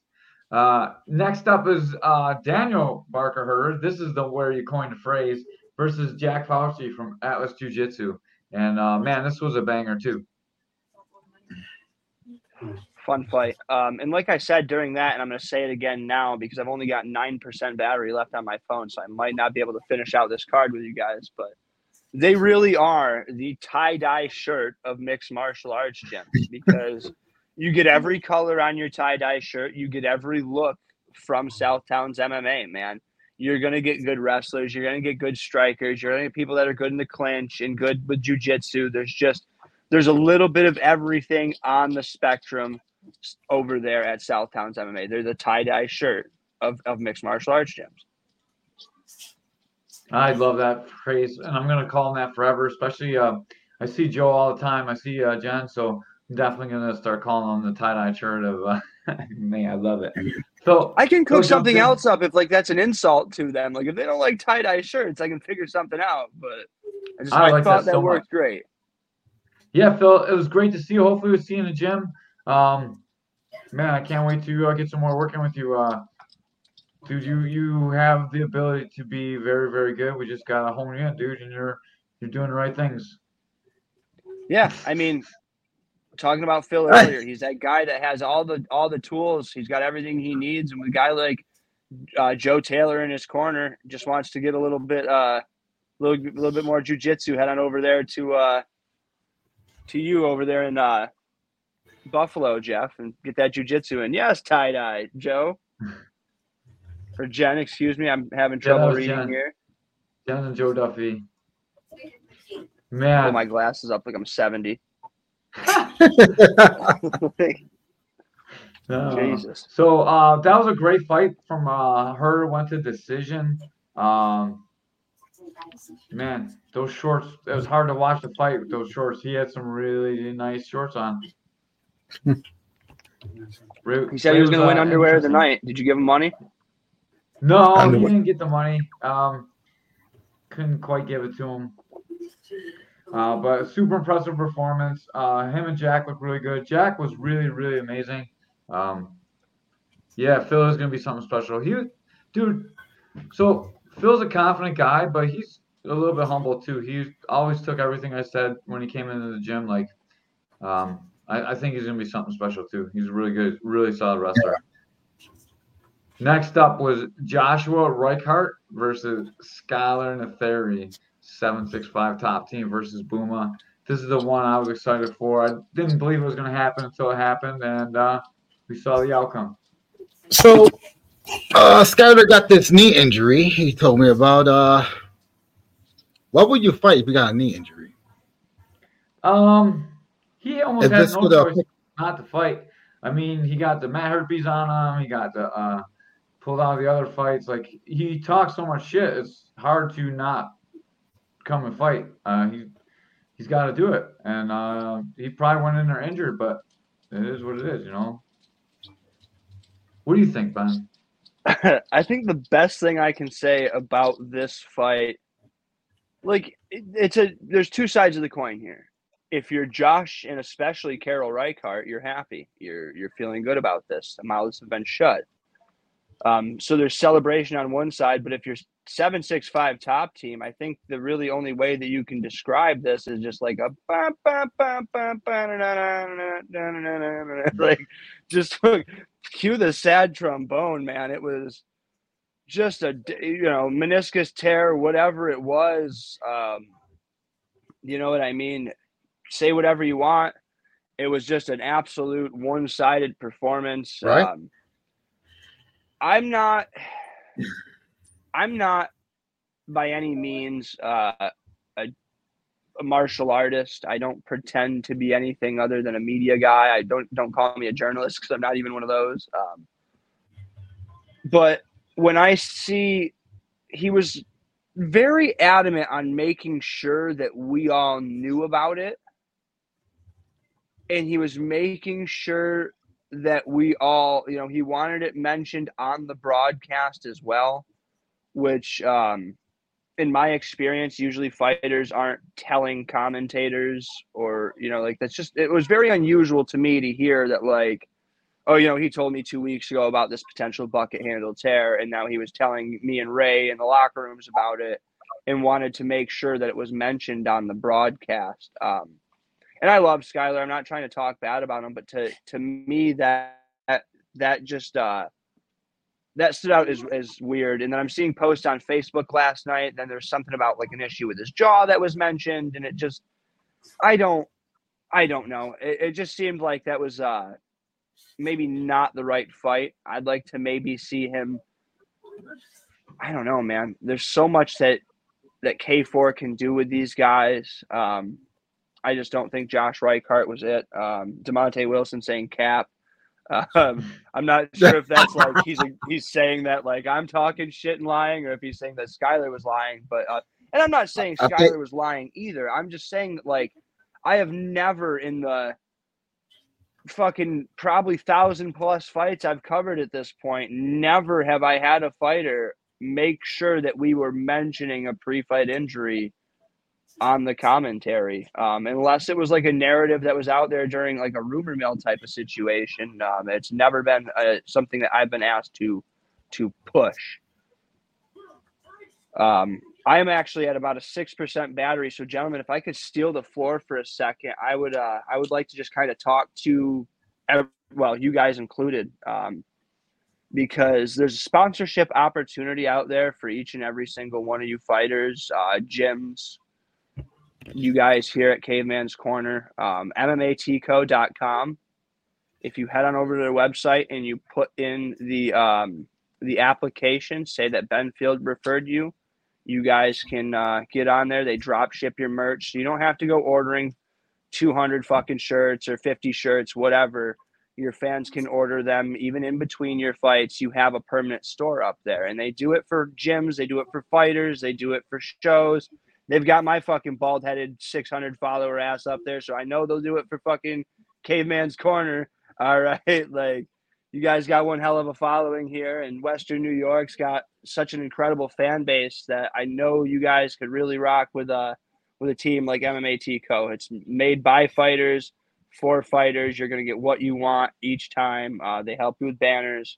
Uh, next up is uh, Daniel Barker Hurd. This is the where you coined the phrase versus Jack Fauci from Atlas Jiu Jitsu. And uh, man, this was a banger too. Fun fight. Um, and like I said during that, and I'm going to say it again now because I've only got 9% battery left on my phone, so I might not be able to finish out this card with you guys, but they really are the tie dye shirt of mixed martial arts gyms because you get every color on your tie dye shirt, you get every look from Southtown's MMA, man. You're going to get good wrestlers, you're going to get good strikers, you're going to get people that are good in the clinch and good with jujitsu. There's just there's a little bit of everything on the spectrum over there at Southtown's MMA. They're the tie dye shirt of, of mixed martial arts gyms. I love that phrase, and I'm gonna call him that forever. Especially, uh, I see Joe all the time. I see uh, Jen, so I'm definitely gonna start calling him the tie dye shirt of. Uh, man, I love it. So I can cook something else up if like that's an insult to them. Like if they don't like tie dye shirts, I can figure something out. But I just I I, like thought that that, so worked great. yeah, Phil, it was great to see you. Hopefully, we'll see you in the gym. Um, man, I can't wait to uh, get some more working with you. Uh, dude, you you have the ability to be very very good. We just gotta hone you in, dude, and you're you're doing the right things. Yeah, I mean, talking about Phil earlier, he's that guy that has all the all the tools. He's got everything he needs, and with a guy like uh, Joe Taylor in his corner, just wants to get a little bit, uh, little little bit more jujitsu. Head on over there to uh, to you over there in uh, Buffalo, Jeff, and get that jujitsu in. Yes, tie dye, Joe. Or Jen, excuse me, I'm having trouble was reading Jen. here. Jen and Joe Duffy. Pull Man, my glasses up like I'm 70. uh, Jesus. So uh, that was a great fight from uh, her. Went to decision. Um, man, those shorts. It was hard to watch the fight with those shorts. He had some really nice shorts on. He said he was going to win underwear of the night. Did you give him money? No, he didn't get the money. Um, couldn't quite give it to him. Uh, but super impressive performance. Uh, him and Jack looked really good. Jack was really, really amazing. Um, yeah, Phil is gonna be something special. He, dude. So Phil's a confident guy, but he's a little bit humble too. He always took everything I said when he came into the gym. Like, um, I, I think he's gonna be something special too. He's a really good, really solid wrestler. Next up was Joshua Reichart versus Skylar Neferi, 765 top team versus Buma. This is the one I was excited for. I didn't believe it was going to happen until it happened, and uh, we saw the outcome. So, uh, Skyler got this knee injury. He told me about. Uh, what would you fight if you got a knee injury? Um, he almost Is had no the- choice not to fight. I mean, he got the Matt herpes on him. He got the uh, pulled out of the other fights. Like he talks so much shit. It's hard to not come and fight. Uh, he he's got to do it, and uh, he probably went in there injured, but it is what it is, you know. What do you think, Ben? I think the best thing I can say about this fight, like it, it's a there's two sides of the coin here. If you're Josh and especially Carol Reichardt, you're happy. You're you're feeling good about this. The mouths have been shut. Um, so there's celebration on one side, but if you're seven six five top team, I think the really only way that you can describe this is just like a like just cue the sad trombone, man. It was just a you know meniscus tear, whatever it was. Um, you know what I mean? Say whatever you want. It was just an absolute one sided performance. Right. Um, I'm not. I'm not by any means uh, a, a martial artist. I don't pretend to be anything other than a media guy. I don't don't call me a journalist because I'm not even one of those. Um, but when I see, he was very adamant on making sure that we all knew about it, and he was making sure that we all, you know, he wanted it mentioned on the broadcast as well, which, um, in my experience, usually fighters aren't telling commentators or, you know, like that's just, it was very unusual to me to hear that, like, oh, you know, he told me two weeks ago about this potential bucket handle tear, and now he was telling me and Ray in the locker rooms about it and wanted to make sure that it was mentioned on the broadcast. Um, and I love Skylar. I'm not trying to talk bad about him, but to to me that that, that just uh that stood out as, as weird. And then I'm seeing posts on Facebook last night. Then there's something about like an issue with his jaw that was mentioned, and it just I don't I don't know. It, it just seemed like that was uh maybe not the right fight. I'd like to maybe see him. I don't know, man. There's so much that that K4 can do with these guys. Um, I just don't think Josh Reichardt was it. Um, Demonte Wilson saying cap. Um, I'm not sure if that's like he's he's saying that like I'm talking shit and lying, or if he's saying that Skyler was lying. But uh, and I'm not saying Skyler think- was lying either. I'm just saying that like I have never in the fucking probably thousand plus fights I've covered at this point, never have I had a fighter make sure that we were mentioning a pre-fight injury on the commentary, um, unless it was like a narrative that was out there during like a rumor mill type of situation. Um, it's never been uh, something that I've been asked to to push. Um, I am actually at about a six percent battery. So, gentlemen, if I could steal the floor for a second, I would. Uh, I would like to just kind of talk to, ev- well, you guys included, um, because there's a sponsorship opportunity out there for each and every single one of you fighters, uh, gyms, you guys here at Caveman's Corner, um, MMATco.com. If you head on over to their website and you put in the um, the application, say that Ben Field referred you, you guys can uh, get on there. They drop ship your merch, so you don't have to go ordering 200 fucking shirts or 50 shirts, whatever. Your fans can order them even in between your fights. You have a permanent store up there, and they do it for gyms, they do it for fighters, they do it for shows. They've got my fucking bald headed 600 follower ass up there, so I know they'll do it for fucking Caveman's Corner. All right, like you guys got one hell of a following here, and Western New York's got such an incredible fan base that I know you guys could really rock with a with a team like MMA Co. It's made by fighters for fighters. You're gonna get what you want each time. Uh, they help you with banners.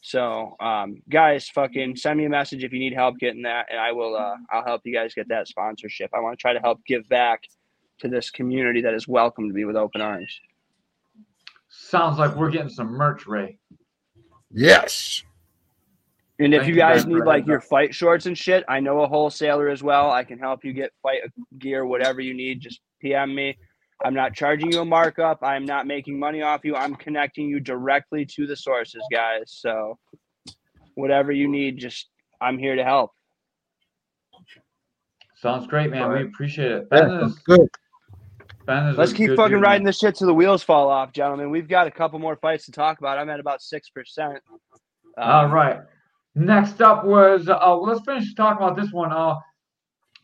So, um, guys, fucking send me a message if you need help getting that, and I will. Uh, I'll help you guys get that sponsorship. I want to try to help give back to this community that has welcomed me with open arms. Sounds like we're getting some merch, Ray. Yes. And if Thank you you, guys Ben, need like your up. fight shorts and shit, I know a wholesaler as well. I can help you get fight gear, whatever you need. Just PM me. I'm not charging you a markup. I'm not making money off you. I'm connecting you directly to the sources, guys. So whatever you need, just I'm here to help. Sounds great, man. We appreciate it. Ben Yeah, is good. Ben is. Let's keep good fucking dude, riding man. this shit till the wheels fall off, gentlemen. We've got a couple more fights to talk about. I'm at about six percent. Um, All right. Next up was uh, let's finish talking about this one. Uh,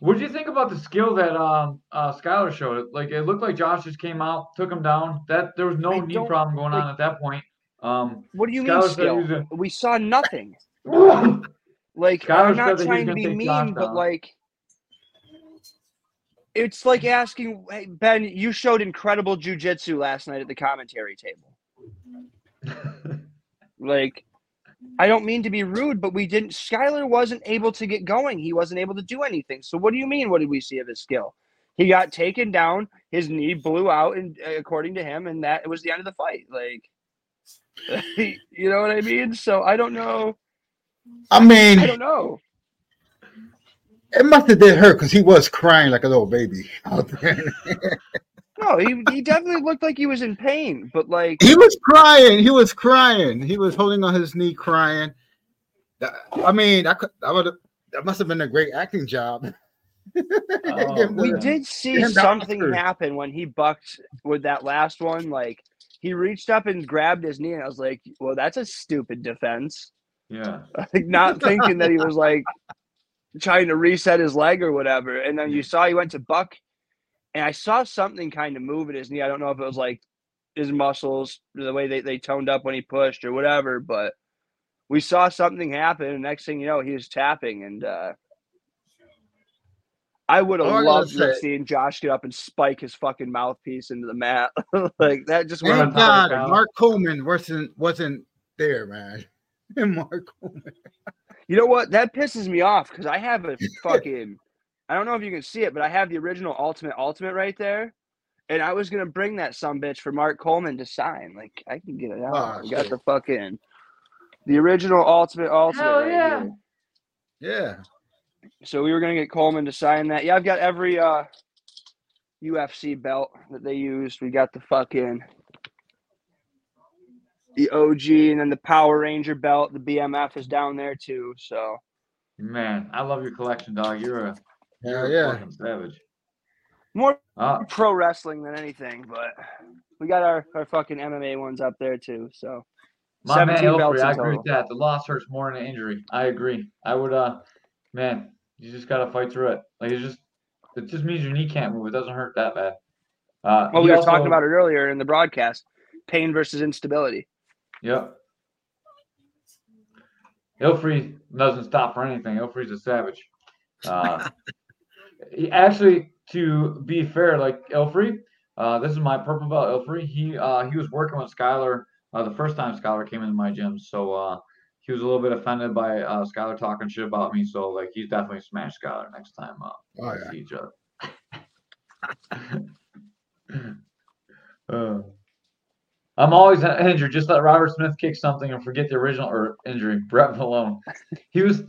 what did you think about the skill that um uh Skylar showed? Like it looked like Josh just came out, took him down. That there was no I knee problem going like- on at that point. Um, What do you Skylar mean skill? a- We saw nothing. Like Skylar I'm not that he was trying to be take Josh mean, but down. like it's like asking hey, Ben, you showed incredible jujitsu last night at the commentary table. Like I don't mean to be rude, but we didn't Skylar wasn't able to get going. He wasn't able to do anything. So what do you mean? What did we see of his skill? He got taken down, his knee blew out, and uh, according to him, and that was the end of the fight. Like, you know what I mean? So I don't know. I mean, I don't know. it must have did hurt because he was crying like a little baby out there. No, he, he definitely looked like he was in pain, but like he was crying. He was crying. He was holding on his knee, crying. I mean, I could. I would. That must have been a great acting job. Oh, Give we the- did see something doctor. happen when he bucked with that last one. Like he reached up and grabbed his knee, and I was like, "Well, that's a stupid defense." yeah. Like not thinking that he was like trying to reset his leg or whatever. And then you saw he went to buck, and I saw something kind of move at his knee. I don't know if it was like his muscles, the way they, they toned up when he pushed or whatever, but we saw something happen. And next thing you know, he was tapping. And uh, I would have loved to have seen Josh get up and spike his fucking mouthpiece into the mat. like that just have Thank God, Mark Coleman wasn't wasn't there, man. Mark Coleman. You know what? That pisses me off because I have a fucking. I don't know if you can see it, but I have the original Ultimate Ultimate right there, and I was gonna bring that some bitch for Mark Coleman to sign. Like I can get it out. We got shit. the fucking the original Ultimate Ultimate. Hell right yeah. here. Yeah. So we were gonna get Coleman to sign that. Yeah, I've got every uh UFC belt that they used. We got the fucking the OG and then the Power Ranger belt. The BMF is down there too. So Man, I love your collection, dog. You're a Yeah, you're yeah. fucking savage. more Uh, pro wrestling than anything, but we got our, our fucking MMA ones up there too. So My man 17 Ilfrey, I agree with that. The loss hurts more than an injury. I agree. I would uh man, you just gotta fight through it. Like it's just it just means your knee can't move. It doesn't hurt that bad. Uh well, we were also- talking about it earlier in the broadcast: pain versus instability. Yep. Ilfrey doesn't stop for anything. Ilfrey's a savage. Uh, he actually, to be fair, like Ilfrey, uh, this is my purple belt. Ilfrey, he uh, he was working with Skylar uh, the first time Skylar came into my gym, so uh, he was a little bit offended by uh, Skylar talking shit about me. So like, he's definitely smash Skylar next time uh, Oh, we yeah. see each other. I'm always injured. Just let Robert Smith kick something and forget the original or injury. Brett Malone. He was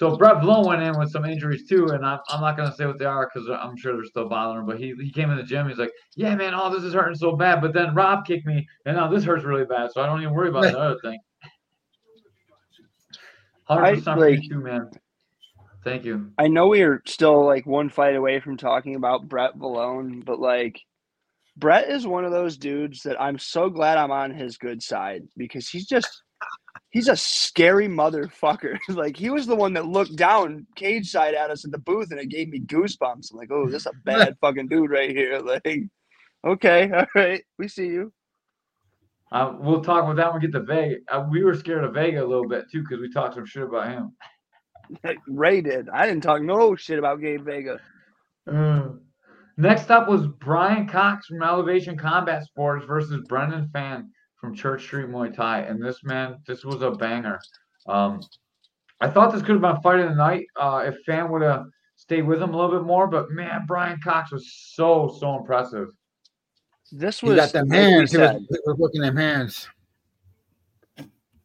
so Brett Valone went in with some injuries too, and I'm, I'm not gonna say what they are because I'm sure they're still bothering him. But he he came in the gym. He's like, "Yeah, man, all this is hurting so bad." But then Rob kicked me, and now this hurts really bad. So I don't even worry about the other thing. Hundred percent for you too, man. Thank you. I know we are still like one fight away from talking about Brett Valone, but like Brett is one of those dudes that I'm so glad I'm on his good side because he's just he's a scary motherfucker. like he was the one that looked down cage side at us at the booth and it gave me goosebumps. I'm like, oh, this is a bad fucking dude right here. Like, okay, all right, we see you. Uh, we'll talk about that when we get to Vega. Uh, we were scared of Vega a little bit too because we talked some shit about him. Ray did. I didn't talk no shit about Gabe Vega. Uh, next up was Brian Cox from Elevation Combat Sports versus Brendan Fan from Church Street Muay Thai. And this man, this was a banger. Um, I thought this could have been fight of the night uh, if Fan would have stayed with him a little bit more. But man, Brian Cox was so so impressive. This He was got them hands. He was, said, he was working them hands.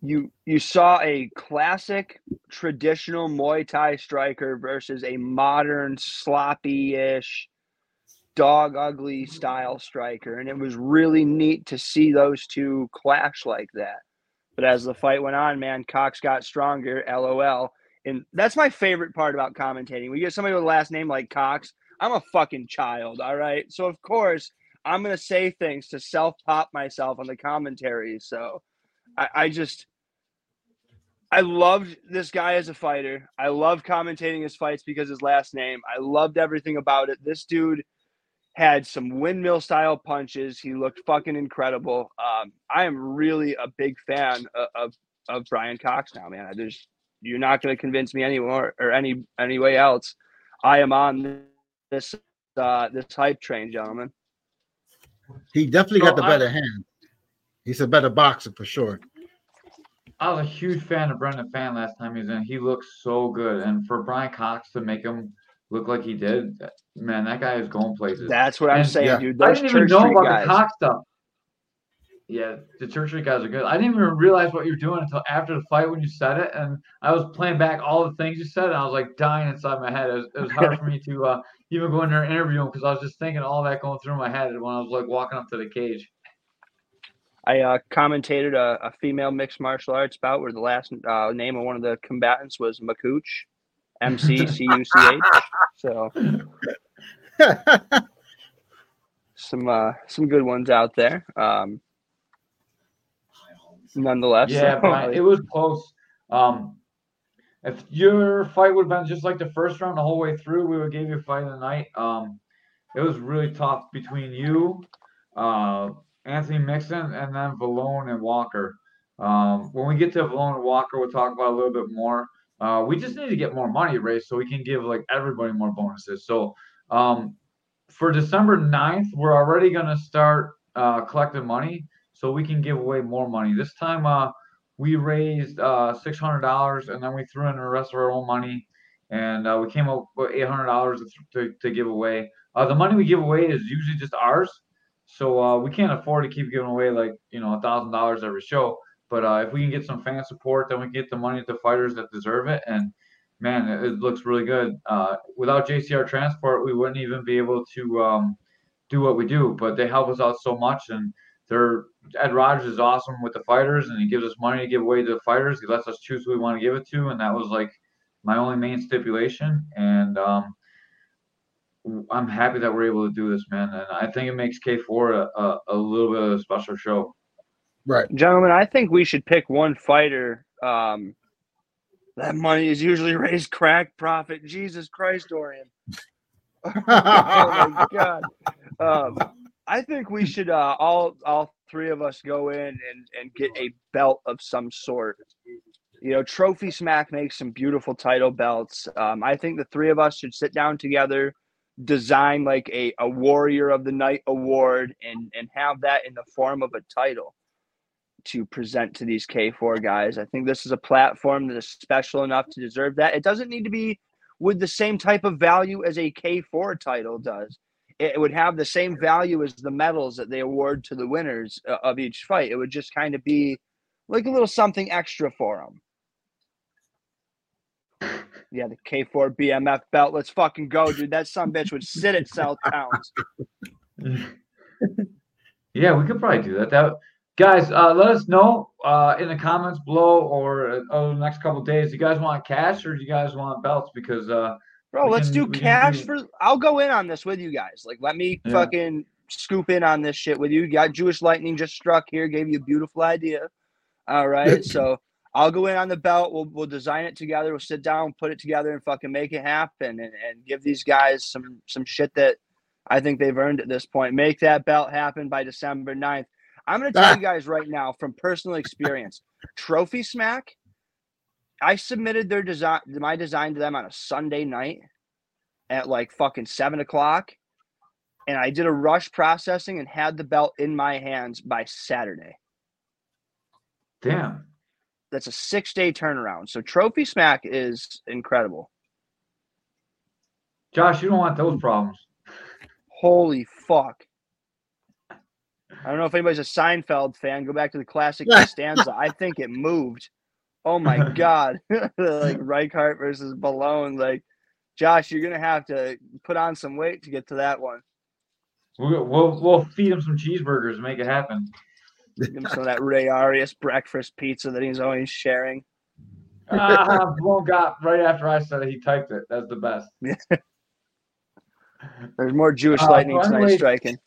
you you saw a classic traditional Muay Thai striker versus a modern sloppy-ish dog ugly style striker and it was really neat to see those two clash like that. But as the fight went on, man, Cox got stronger, LOL. And that's my favorite part about commentating. We get somebody with a last name like Cox. I'm a fucking child, all right? So of course I'm gonna say things to self pop myself on the commentary. So I, I just I loved this guy as a fighter. I love commentating his fights because his last name. I loved everything about it. This dude had some windmill style punches. He looked fucking incredible. Um, I am really a big fan of, of, of Brian Cox now, man. There's you're not going to convince me anymore or any any way else. I am on this uh, this hype train, gentlemen. He definitely So got the I- better hand. He's a better boxer for sure. I was a huge fan of Brendan Fan last time he was in. He looked so good, and for Brian Cox to make him look like he did, man, that guy is going places. That's what I'm saying, yeah. dude. I didn't even know Street about guys. the Cox stuff. Yeah, the Church Street guys are good. I didn't even realize what you were doing until after the fight when you said it, and I was playing back all the things you said, and I was like dying inside my head. It was, it was hard for me to uh, even go in there and interview him because I was just thinking all that going through my head when I was like walking up to the cage. I uh, commentated a, a female mixed martial arts bout where the last uh, name of one of the combatants was Makooch, M C C U C H. So some uh, some good ones out there. Um, nonetheless, Yeah, so- Brian, it was close. Um, if your fight would have been just like the first round the whole way through, we would give you a fight of the night. Um, it was really tough between you, uh, Anthony Mixon, and then Valone and Walker. Um, when we get to Valone and Walker, we'll talk about it a little bit more. Uh, we just need to get more money raised so we can give like everybody more bonuses. So um, for December 9th, we're already going to start uh, collecting money so we can give away more money. This time, uh, we raised uh, six hundred dollars, and then we threw in the rest of our own money, and uh, we came up with eight hundred dollars to, to give away. Uh, the money we give away is usually just ours, so we can't afford to keep giving away like you know thousand dollars every show. But uh, if we can get some fan support, then we get the money to fighters that deserve it, and man, it, it looks really good. Uh, without JCR Transport, we wouldn't even be able to um, do what we do, but they help us out so much, and they're Ed Rogers is awesome with the fighters, and he gives us money to give away to the fighters. He lets us choose who we want to give it to, and that was like my only main stipulation. And um, I'm happy that we're able to do this, man. And I think it makes K4 a, a, a little bit of a special show. Right. gentlemen, I think we should pick one fighter. Um, that money is usually raised crack profit. Jesus Christ, Dorian. oh my god. Um, I think we should uh, all all three of us go in and and get a belt of some sort. You know, Trophy Smack makes some beautiful title belts. Um, I think the three of us should sit down together, design like a, a Warrior of the Night award, and and have that in the form of a title to present to these K4 guys. I think this is a platform that is special enough to deserve that. It doesn't need to be with the same type of value as a K4 title does. It would have the same value as the medals that they award to the winners uh, of each fight. It would just kind of be like a little something extra for them. Yeah, the K4 BMF belt. Let's fucking go, dude. That some bitch would sit at South Towns. Yeah, we could probably do that. That guys, uh, let us know uh, in the comments below or uh, over the next couple of days. Do you guys want cash or do you guys want belts? Because uh, Bro, let's can- do cash do- for. I'll go in on this with you guys. Like, let me Yeah. fucking scoop in on this shit with you. You got Jewish Lightning just struck here, gave you a beautiful idea. All right, so I'll go in on the belt. We'll we'll design it together. We'll sit down, put it together, and fucking make it happen, and, and give these guys some some shit that I think they've earned at this point. Make that belt happen by December 9th. I'm gonna tell ah. you guys right now from personal experience. Trophy Smack. I submitted their design, my design to them on a Sunday night at like fucking seven o'clock, and I did a rush processing and had the belt in my hands by Saturday. damn. That's a six day turnaround. So Trophy Smack is incredible. Josh, you don't want those problems. Holy fuck! I don't know if anybody's a Seinfeld fan. Go back to the classic stanza. I think it moved. Oh my god! like Reichart versus Valone. Like, Josh, you're gonna have to put on some weight to get to that one. We'll, we'll, we'll feed him some cheeseburgers and make it happen. Give him some of that Ray Arias breakfast pizza that he's always sharing. ah, Valone got right after I said it. He typed it. That's the best. There's more Jewish Uh, lightning so tonight striking.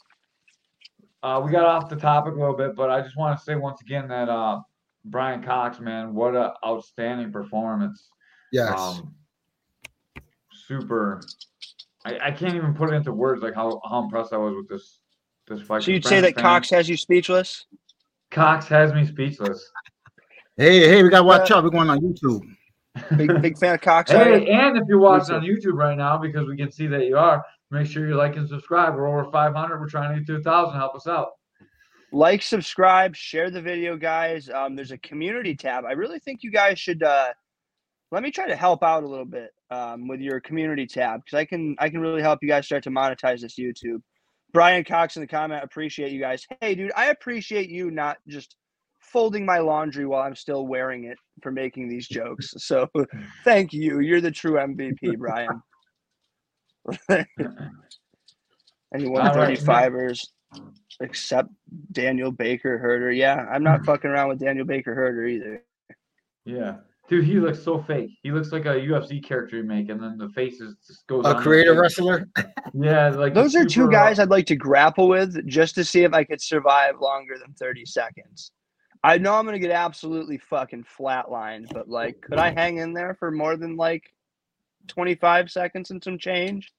Uh, we got off the topic a little bit, but I just want to say once again that uh, Brian Cox, man, what an outstanding performance. Yes. Um, super. I, I can't even put it into words like how, how impressed I was with this this fight. So you'd say that Cox has you speechless? Cox has me speechless. hey, hey, we got to watch out. We're going on YouTube. Big big fan of Cox. Hey, and if you're watching on YouTube right now, because we can see that you are, make sure you like and subscribe. We're over 500. We're trying to get to 1,000. Help us out. like, subscribe, share the video, guys. Um, there's a community tab. I really think you guys should uh, let me try to help out a little bit um, with your community tab because I can I can really help you guys start to monetize this YouTube. Brian Cox in the comment, appreciate you guys. Hey, dude, I appreciate you not just folding my laundry while I'm still wearing it for making these jokes. So thank you. You're the true MVP, Brian. Any All right, 135ers except Daniel Baker Herder. Yeah, I'm not hmm. fucking around with Daniel Baker Herder either. Yeah. Dude, he looks so fake. He looks like a UFC character you make, and then the faces just goes A on the creator face. wrestler. Yeah, like Those are two super, guys I'd like to grapple with just to see if I could survive longer than 30 seconds. I know I'm gonna get absolutely fucking flatlined, but like, could I hang in there for more than like 25 seconds and some change?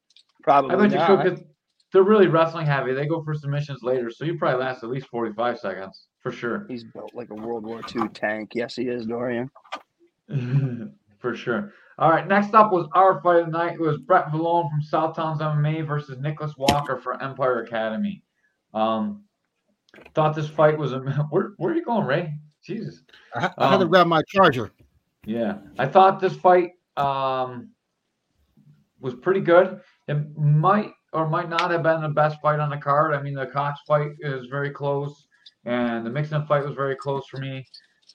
Probably I bet you not. so because they're really wrestling heavy. They go for submissions later, so you probably last at least 45 seconds for sure. He's built like a World War II tank. Yes, he is, Dorian. for sure. All right, next up was our fight of the night. It was Brett Valone from Southtown's MMA versus Nicholas Walker for Empire Academy. Um, thought this fight was a where where are you going, Ray? Jesus. I, I had to Um, grab my charger. Yeah, I thought this fight um, was pretty good. It might or might not have been the best fight on the card. I mean, the Cox fight is very close, and the Mixon fight was very close for me.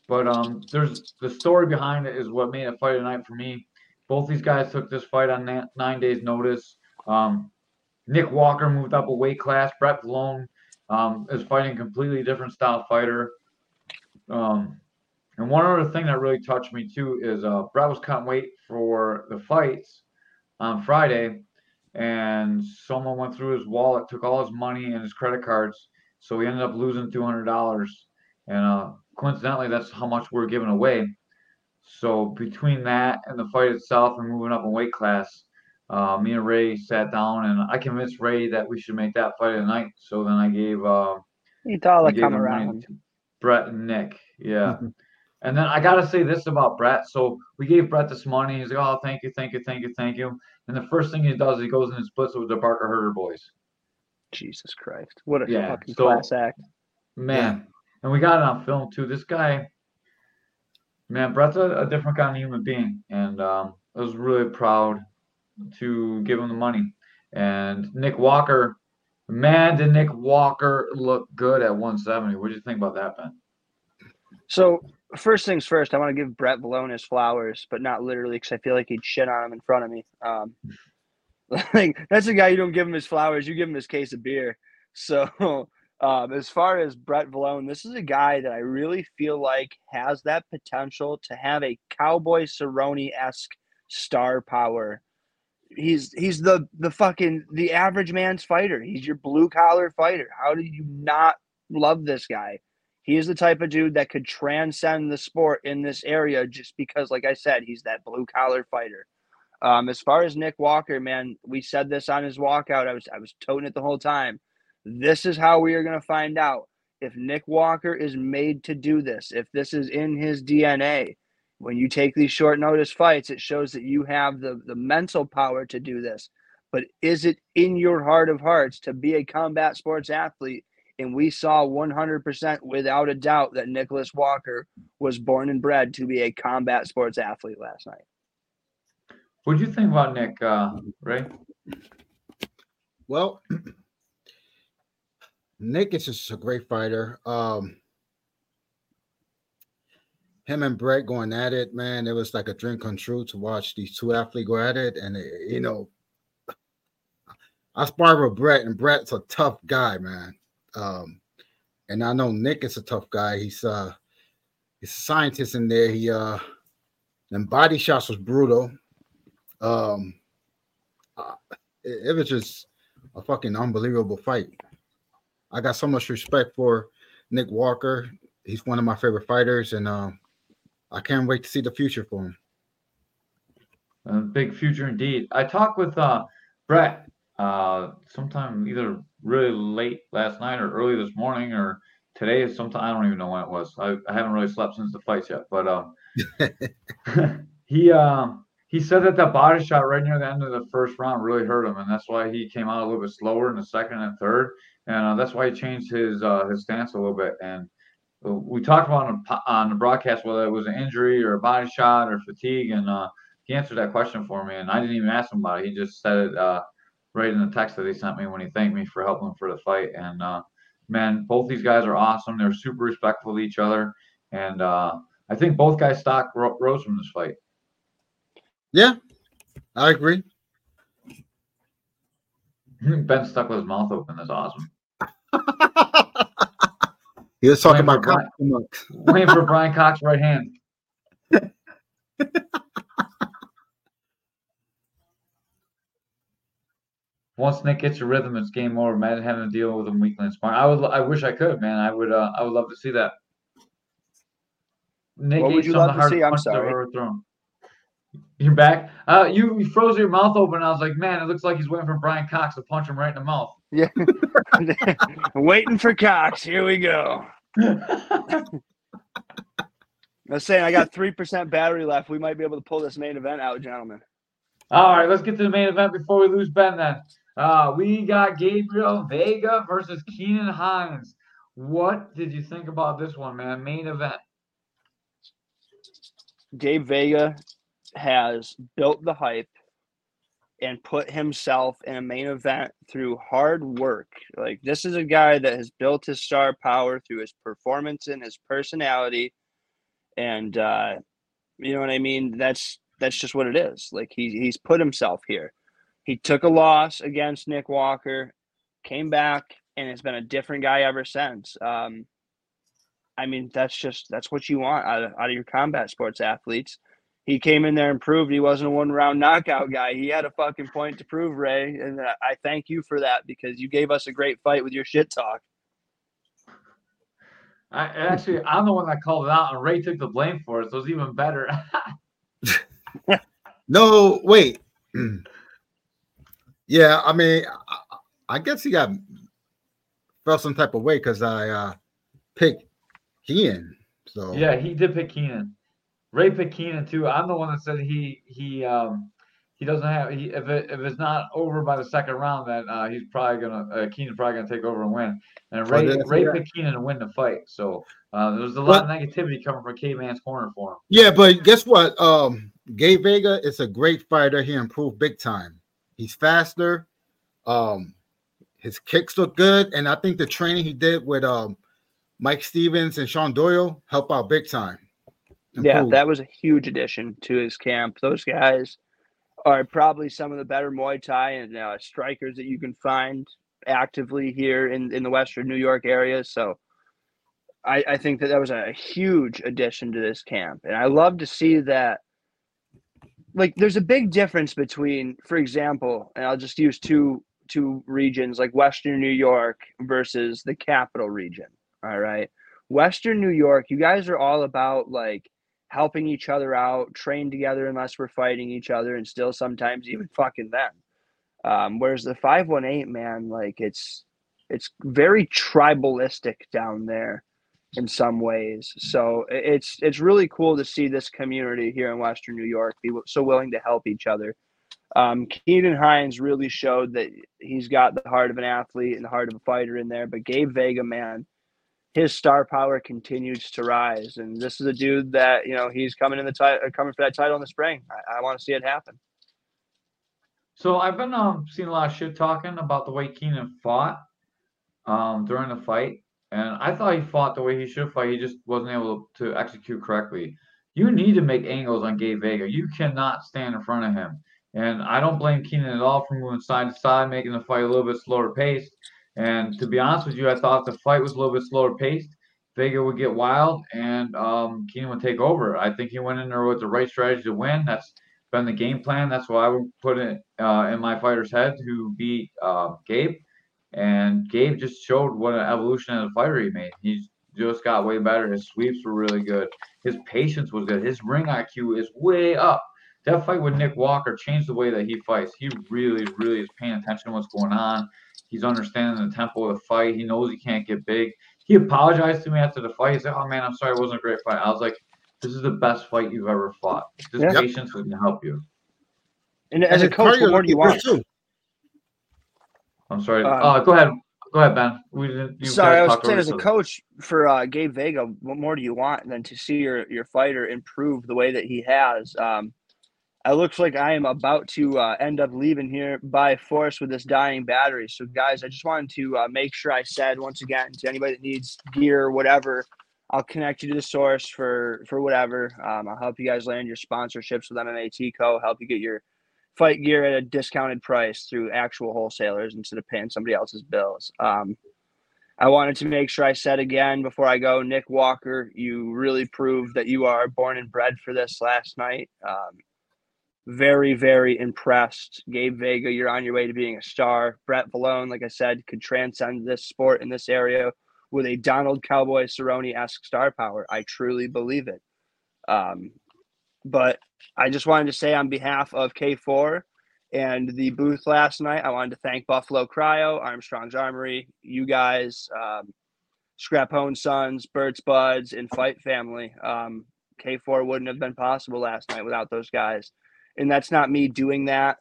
But um, there's the story behind it is what made it fight of the night for me. Both these guys took this fight on na- nine days' notice. Um, Nick Walker moved up a weight class. Brett Valone um, is fighting a completely different style fighter. Um, and one other thing that really touched me too is uh, Brett was cutting weight for the fights on Friday, and someone went through his wallet, took all his money and his credit cards, so he ended up losing two hundred dollars. And uh, coincidentally, that's how much we're giving away. So between that and the fight itself and moving up in weight class, uh, me and Ray sat down and I convinced Ray that we should make that fight of the night. So then I gave uh, He thought I like gave come him around. Brett and Nick. Yeah. and then I gotta say this about Brett. So we gave Brett this money. He's like, Oh, thank you, thank you, thank you, thank you. And the first thing he does, he goes and splits it with the Barker Herder boys. Jesus Christ. What a Yeah, fucking so- class act. Man. And we got it on film too. This guy, man, Brett's a, a different kind of human being. And um, I was really proud to give him the money. And Nick Walker, man, did Nick Walker look good at 170. What do you think about that, Ben? So first things first, I want to give Brett Valone his flowers, but not literally because I feel like he'd shit on him in front of me. Um, like that's a guy you don't give him his flowers, you give him his case of beer. So um, as far as Brett Valone, this is a guy that I really feel like has that potential to have a Cowboy Cerrone esque star power. He's he's the the fucking the average man's fighter. He's your blue collar fighter. How do you not love this guy? He is the type of dude that could transcend the sport in this area just because, like I said, he's that blue collar fighter. Um, as far as Nick Walker, man, we said this on his walkout. I was I was toting it the whole time. This is how we are going to find out if Nick Walker is made to do this. If this is in his DNA. When you take these short notice fights, it shows that you have the the mental power to do this. But is it in your heart of hearts to be a combat sports athlete? And we saw 100% without a doubt that Nicholas Walker was born and bred to be a combat sports athlete last night. What do you think about Nick, uh, Ray? Well, Nick is just a great fighter. Um, him and Brett going at it, man, it was like a dream come true to watch these two athletes go at it. And, it, you know, I sparred with Brett, and Brett's a tough guy, man. Um, and I know Nick is a tough guy. He's uh he's a scientist in there. He uh and body shots was brutal. Um uh, it, it was just a fucking unbelievable fight. I got so much respect for Nick Walker. He's one of my favorite fighters, and um, I can't wait to see the future for him. A big future indeed. I talked with uh, Brett uh, sometime either really late last night or early this morning or today is sometime I don't even know when it was. I, I haven't really slept since the fights yet, but um, he um he said that that body shot right near the end of the first round really hurt him, and that's why he came out a little bit slower in the second and third, and uh, that's why he changed his uh, his stance a little bit. And uh, we talked about on, on the broadcast whether it was an injury or a body shot or fatigue, and uh, he answered that question for me, and I didn't even ask him about it. He just said it uh, right in the text that he sent me when he thanked me for helping him for the fight. And uh, man, both these guys are awesome. They're super respectful of each other, and uh, I think both guys' stock ro- rose from this fight. Yeah, I agree. Ben stuck with his mouth open. That's awesome. he was talking about Cox too. Waiting for Brian Cox's right hand. Once Nick gets a rhythm, it's game over. Imagine having to deal with him weekly and. I would. I wish I could, man. I would. Uh, I would love to see that. Nick What would you love to see? I'm sorry. thrown. You're back. Uh, you, you froze your mouth open. I was like, man, it looks like he's waiting for Brian Cox to punch him right in the mouth. Yeah. Waiting for Cox. Here we go. I was saying I got three percent battery left. We might be able to pull this main event out, gentlemen. All right, let's get to the main event before we lose Ben. Then uh, we got Gabriel Vega versus Keenan Hines. What did you think about this one, man? Main event. Gabe Vega has built the hype and put himself in a main event through hard work. Like this is a guy that has built his star power through his performance and his personality, and uh, you know what I mean. That's that's just what it is. Like he he's put himself here. He took a loss against Nick Walker, came back, and has been a different guy ever since. Um, I mean, that's just that's what you want out of, out of your combat sports athletes. He came in there and proved he wasn't a one round knockout guy. He had a fucking point to prove, Ray, and I- I thank you for that because you gave us a great fight with your shit talk. I actually, I'm the one that called it out, and Ray took the blame for it, so it's even better. No, wait. yeah, I mean, I, I guess he got felt some type of way because I uh picked Keenan. So yeah, he did pick Keenan. Ray picked Keenan too. I'm the one that said he he um he doesn't have he if it if it's not over by the second round, then uh, he's probably gonna uh, Keenan's probably gonna take over and win. And Ray did I Ray picked Keenan to win the fight. So uh, there was a lot But- of negativity coming from Caveman's corner for him. yeah, but guess what? Um, Gabe Vega is a great fighter. He improved big time. He's faster. Um, his kicks look good, and I think the training he did with um Mike Stevens and Sean Doyle helped out big time. Yeah, that was a huge addition to his camp. Those guys are probably some of the better Muay Thai and uh, strikers that you can find actively here in, in the Western New York area. So I, I think that that was a huge addition to this camp. And I love to see that. Like, there's a big difference between, for example, and I'll just use two two regions like Western New York versus the capital region. All right. Western New York, you guys are all about like helping each other out, train together unless we're fighting each other, and still sometimes even fucking them. Um, whereas the five one eight man, like it's it's very tribalistic down there in some ways. So it's it's really cool to see this community here in Western New York be so willing to help each other. Um, Keenan Hines really showed that he's got the heart of an athlete and the heart of a fighter in there. But Gabe Vega, man, his star power continues to rise, and this is a dude that you know he's coming in the title, coming for that title in the spring. I, I want to see it happen. So I've been um seeing a lot of shit talking about the way Keenan fought. um, during the fight, and I thought he fought the way he should fight. He just wasn't able to execute correctly. You need to make angles on Gabe Vega. You cannot stand in front of him. And I don't blame Keenan at all for moving side to side, making the fight a little bit slower paced. And to be honest with you, I thought the fight was a little bit slower paced, Vega would get wild and um, Keenan would take over. I think he went in there with the right strategy to win. That's been the game plan. That's why I would put it uh, in my fighter's head to beat uh, Gabe. And Gabe just showed what an evolution of a fighter he made. He just got way better. His sweeps were really good. His patience was good. His ring IQ is way up. That fight with Nick Walker changed the way that he fights. He really, really is paying attention to what's going on. He's understanding the tempo of the fight. He knows he can't get big. He apologized to me after the fight. He said, "Oh man, I'm sorry, it wasn't a great fight." I was like, "This is the best fight you've ever fought. This Yeah. patience is gonna help you." And as a coach, what more do you want? too. I'm sorry. Um, uh, go ahead. Go ahead, Ben. We didn't. Sorry, I was saying as a coach for uh, Gabe Vega, what more do you want than to see your your fighter improve the way that he has? Um, it looks like I am about to uh, end up leaving here by force with this dying battery. So, guys, I just wanted to uh, make sure I said once again to anybody that needs gear, or whatever, I'll connect you to the source for for whatever. Um, I'll help you guys land your sponsorships with MMA Co. Help you get your fight gear at a discounted price through actual wholesalers instead of paying somebody else's bills. Um, I wanted to make sure I said again before I go, Nick Walker, you really proved that you are born and bred for this last night. Um, very, very impressed. Gabe Vega, you're on your way to being a star. Brett Valone, like I said, could transcend this sport in this area with a Donald Cowboy Cerrone esque star power. I truly believe it. Um, but I just wanted to say on behalf of K4 and the booth last night, I wanted to thank Buffalo Cryo, Armstrong's Armory, you guys, um, Scrapone Sons, Birds Buds, and Fight Family. Um, K4 wouldn't have been possible last night without those guys. And that's not me doing that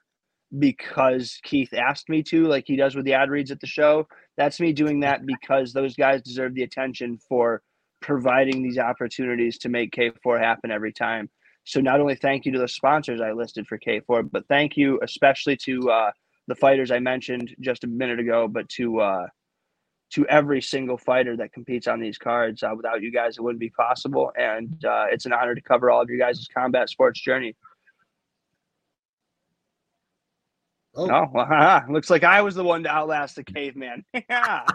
because Keith asked me to, like he does with the ad reads at the show. That's me doing that because those guys deserve the attention for providing these opportunities to make K4 happen every time. So not only thank you to the sponsors I listed for K4, but thank you especially to uh, the fighters I mentioned just a minute ago, but to uh, to every single fighter that competes on these cards. Uh, without you guys, it wouldn't be possible, and uh, it's an honor to cover all of you guys' combat sports journey. Oh, Oh, well, haha, looks like I was the one to outlast the caveman. Yeah.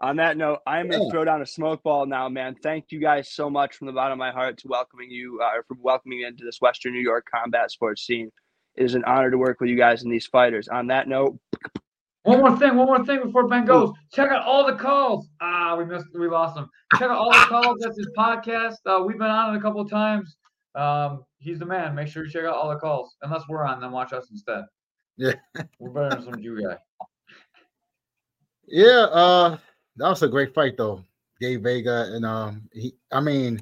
On that note, I'm going to Yeah. throw down a smoke ball now, man. Thank you guys so much from the bottom of my heart to welcoming you, uh, for welcoming me into this Western New York combat sports scene. It is an honor to work with you guys and these fighters. On that note, One more thing, one more thing before Ben goes. Check out all the calls. Ah, we missed, we lost him. Check out all the calls. That's his podcast. Uh, we've been on it a couple of times. Um, he's the man. Make sure you check out all the calls. Unless we're on, then watch us instead. Yeah. we're better than some Jew guy. yeah. Uh, that was a great fight though, Gabe Vega, and um, he. I mean,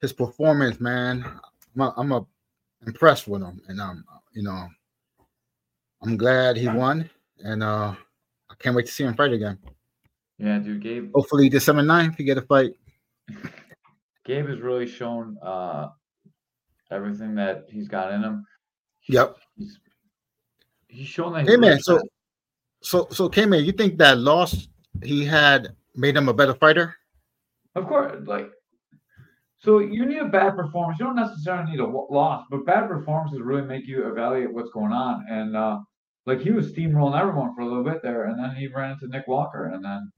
his performance, man. I'm a, I'm a impressed with him, and um, you know, I'm glad he won, and uh, I can't wait to see him fight again. Yeah, dude. Gabe, Hopefully, December 9th, he get a fight. Gabe has really shown uh, everything that he's got in him. Yep. He's, he's shown that. Hey man, really so so so K man, you think that loss he had made him a better fighter? Of course, like, so you need a bad performance. You don't necessarily need a loss, but bad performances really make you evaluate what's going on. And uh, like he was steamrolling everyone for a little bit there, and then he ran into Nick Walker, and then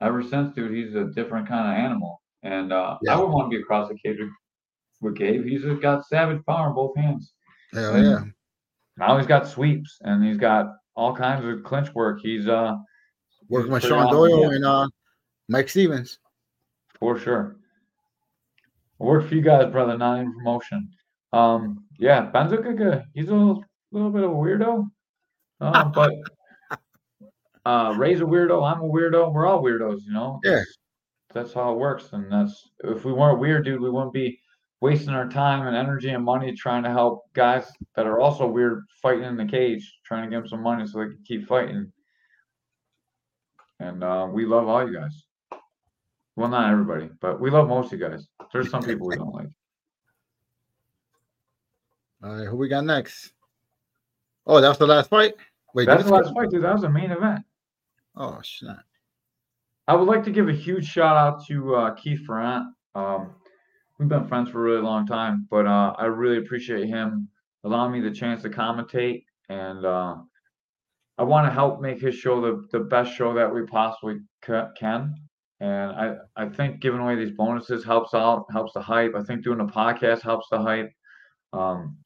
ever since, dude, he's a different kind of animal. And uh, Yeah. I would want to be across the cage with, Gabe. He's just got savage power in both hands. Hell And yeah. Now he's got sweeps and he's got all kinds of clinch work. He's uh Working with Sean Doyle yeah. and uh Mike Stevens. For sure. I work for you guys, brother, not in promotion. Um, yeah, Ben's a good guy. He's a little, little bit of a weirdo. Uh, but uh Ray's a weirdo, I'm a weirdo, we're all weirdos, you know? Yeah. That's, that's how it works. And that's if we weren't weird, dude, we wouldn't be wasting our time and energy and money trying to help guys that are also weird fighting in the cage, trying to give them some money so they can keep fighting. And uh, we love all you guys. Well, not everybody, but we love most of you guys. There's some people we don't like. All right, who we got next? Oh, that was the last fight. Wait, That's the last fight, dude. That was the main event. Oh shit. I would like to give a huge shout out to uh, Keith Ferrant. Um, we've been friends for a really long time, but uh, I really appreciate him allowing me the chance to commentate, and uh, I want to help make his show the, the best show that we possibly ca- can. And I, I think giving away these bonuses helps out, helps the hype. I think doing a podcast helps the hype. Um,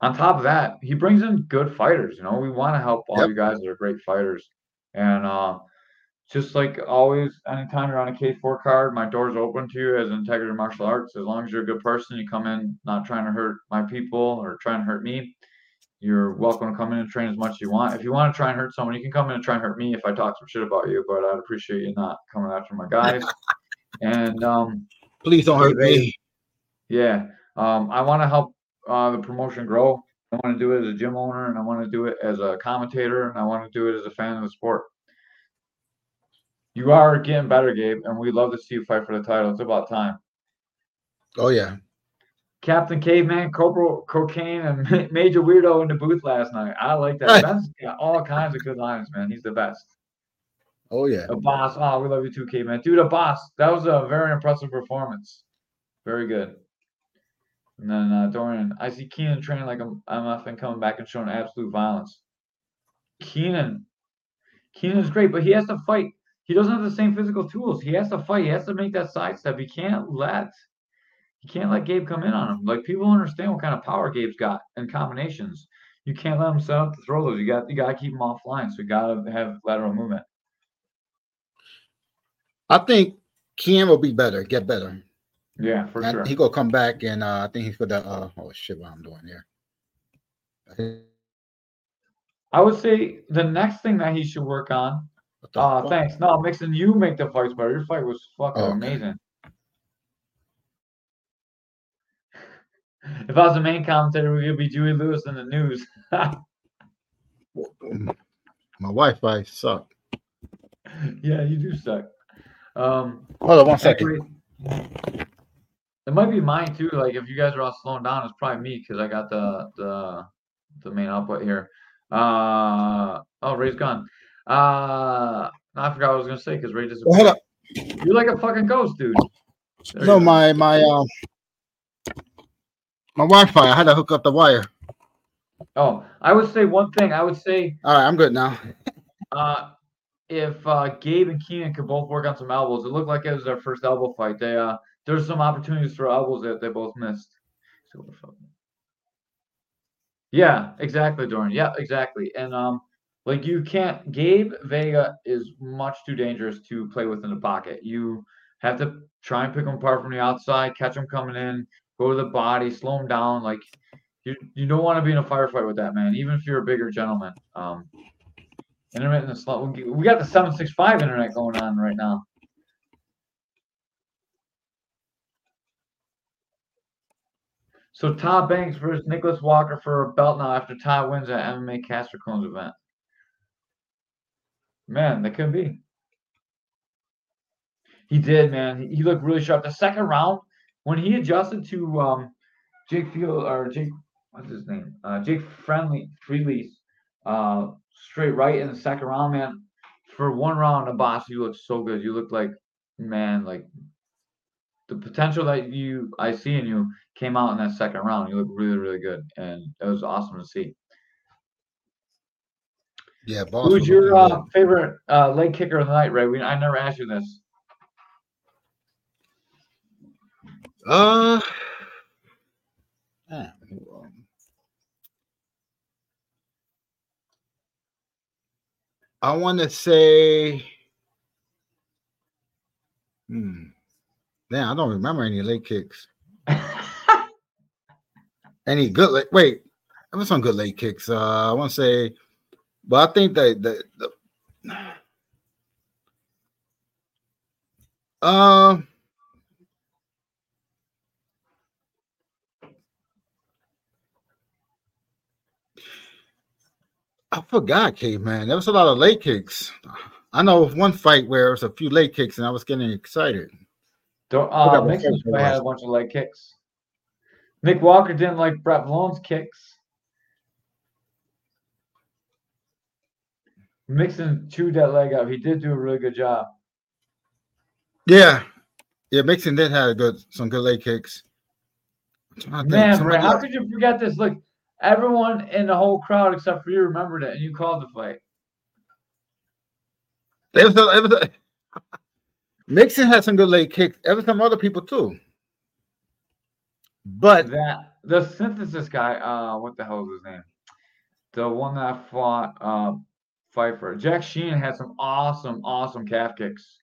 on top of that, he brings in good fighters. You know, we want to help all Yep. you guys that are great fighters. And uh, just like always, anytime you're on a K4 card, my door's open to you as an Integrity Martial Arts. As long as you're a good person, you come in not trying to hurt my people or trying to hurt me. You're welcome to come in and train as much as you want. If you want to try and hurt someone, you can come in and try and hurt me if I talk some shit about you, but I'd appreciate you not coming after my guys. and um, Please don't hurt me. yeah, um, I want to help uh, the promotion grow. I want to do it as a gym owner, and I want to do it as a commentator, and I want to do it as a fan of the sport. You are getting better, Gabe, and we'd love to see you fight for the title. It's about time. Oh yeah. Captain Caveman, Corporal Cocaine, and Major Weirdo in the booth last night. I like that. Right. Ben's got all kinds of good lines, man. He's the best. Oh yeah. A boss. Oh, we love you too, Caveman. Dude, a boss. That was a very impressive performance. Very good. And then uh, Dorian, I see Keenan training like I'm MF and coming back and showing absolute violence. Keenan, Keenan's great, but he has to fight. He doesn't have the same physical tools. He has to fight. He has to make that sidestep. He can't let he can't let Gabe come in on him. Like people don't understand what kind of power Gabe's got and combinations. You can't let him set up to throw those. You got you gotta keep him offline. So you gotta have lateral movement. I think Ken will be better, get better. Yeah, for And sure. He gonna come back and uh, I think he's gonna uh oh shit what I'm doing here. I would say the next thing that he should work on. Uh thanks. No, mixing you make the fights better. Your fight was fucking Oh, okay. amazing. If I was the main commentator, we would be Dewey Lewis in the news. My Wi-Fi suck. yeah, you do suck. Um, Hold on one second. actually, it might be mine too. Like if you guys are all slowing down, it's probably me because I got the the the main output here. Uh oh, Ray's gone. Uh, I forgot what I was gonna say because Ray just. Well, hold up. You're like a fucking ghost, dude. There No, my my um my Wi-Fi. I had to hook up the wire. Oh, I would say one thing. I would say All right, I'm good now. uh, if uh, Gabe and Keenan could both work on some elbows, it looked like it was their first elbow fight. They uh, there's some opportunities for elbows that they both missed. So what the fuck? Yeah, exactly, Dorian. Yeah, exactly. And um, like you can't. Gabe Vega is much too dangerous to play with in the pocket. You have to try and pick him apart from the outside, catch him coming in, go to the body, slow him down. Like you, you don't want to be in a firefight with that man, even if you're a bigger gentleman. Um, internet in the slow. We got the seven six five internet going on right now. So Todd Banks versus Nicholas Walker for a belt now after Todd wins at MMA Caster Clones event. Man, that could be. He did, man. He looked really sharp. The second round, when he adjusted to um, Jake Field or Jake, what's his name? Uh, Jake Friendly Freely's uh, straight right in the second round, man. For one round, boss, you looked so good. You looked like, man, like the potential that you I see in you came out in that second round. You look really, really good, and it was awesome to see. Yeah, boss. Who's your uh, favorite uh, leg kicker of the night, Ray? We, I never asked you this. good. Uh, um, I want to say, hmm, damn, I don't remember any late kicks. Any good late, Wait, there was some good leg kicks. Uh, I want to say, but I think that the, the um. I forgot, caveman. There was a lot of leg kicks. I know one fight where it was a few leg kicks, and I was getting excited. Don't, uh, Mixon had a bunch of leg kicks. Nick Walker didn't like Brett Valone's kicks. Mixon chewed that leg up. He did do a really good job. Yeah, yeah. Mixon did have a good some good leg kicks. I'm trying to think. Man, Somebody how could you forget this? Look, everyone in the whole crowd except for you remembered it, and you called the fight. It was, a- it was a- Mixon had some good leg kicks. There was some other people too. But That the synthesis guy, uh, what the hell is his name? The one that fought uh Pfeiffer. Jack Sheen had some awesome, awesome calf kicks.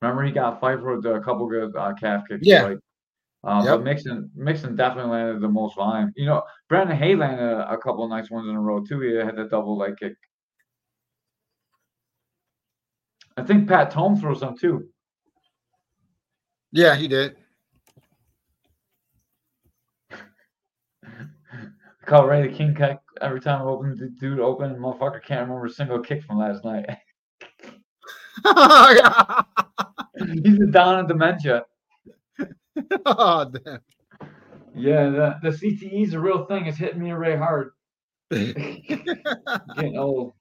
Remember he got Pfeiffer with a couple good uh, calf kicks. Yeah. Like, uh, Yep. But Mixon, Mixon definitely landed the most volume. You know, Brandon Hay landed a, a couple nice ones in a row too. He had the double leg kick. I think Pat Tome throws some too. yeah, he did. I call Ray the King kick every time I open the dude open. Motherfucker can't remember a single kick from last night. He's a down in dementia. oh damn. Yeah, the, the CTE is a real thing. It's hitting me Ray hard. Getting old.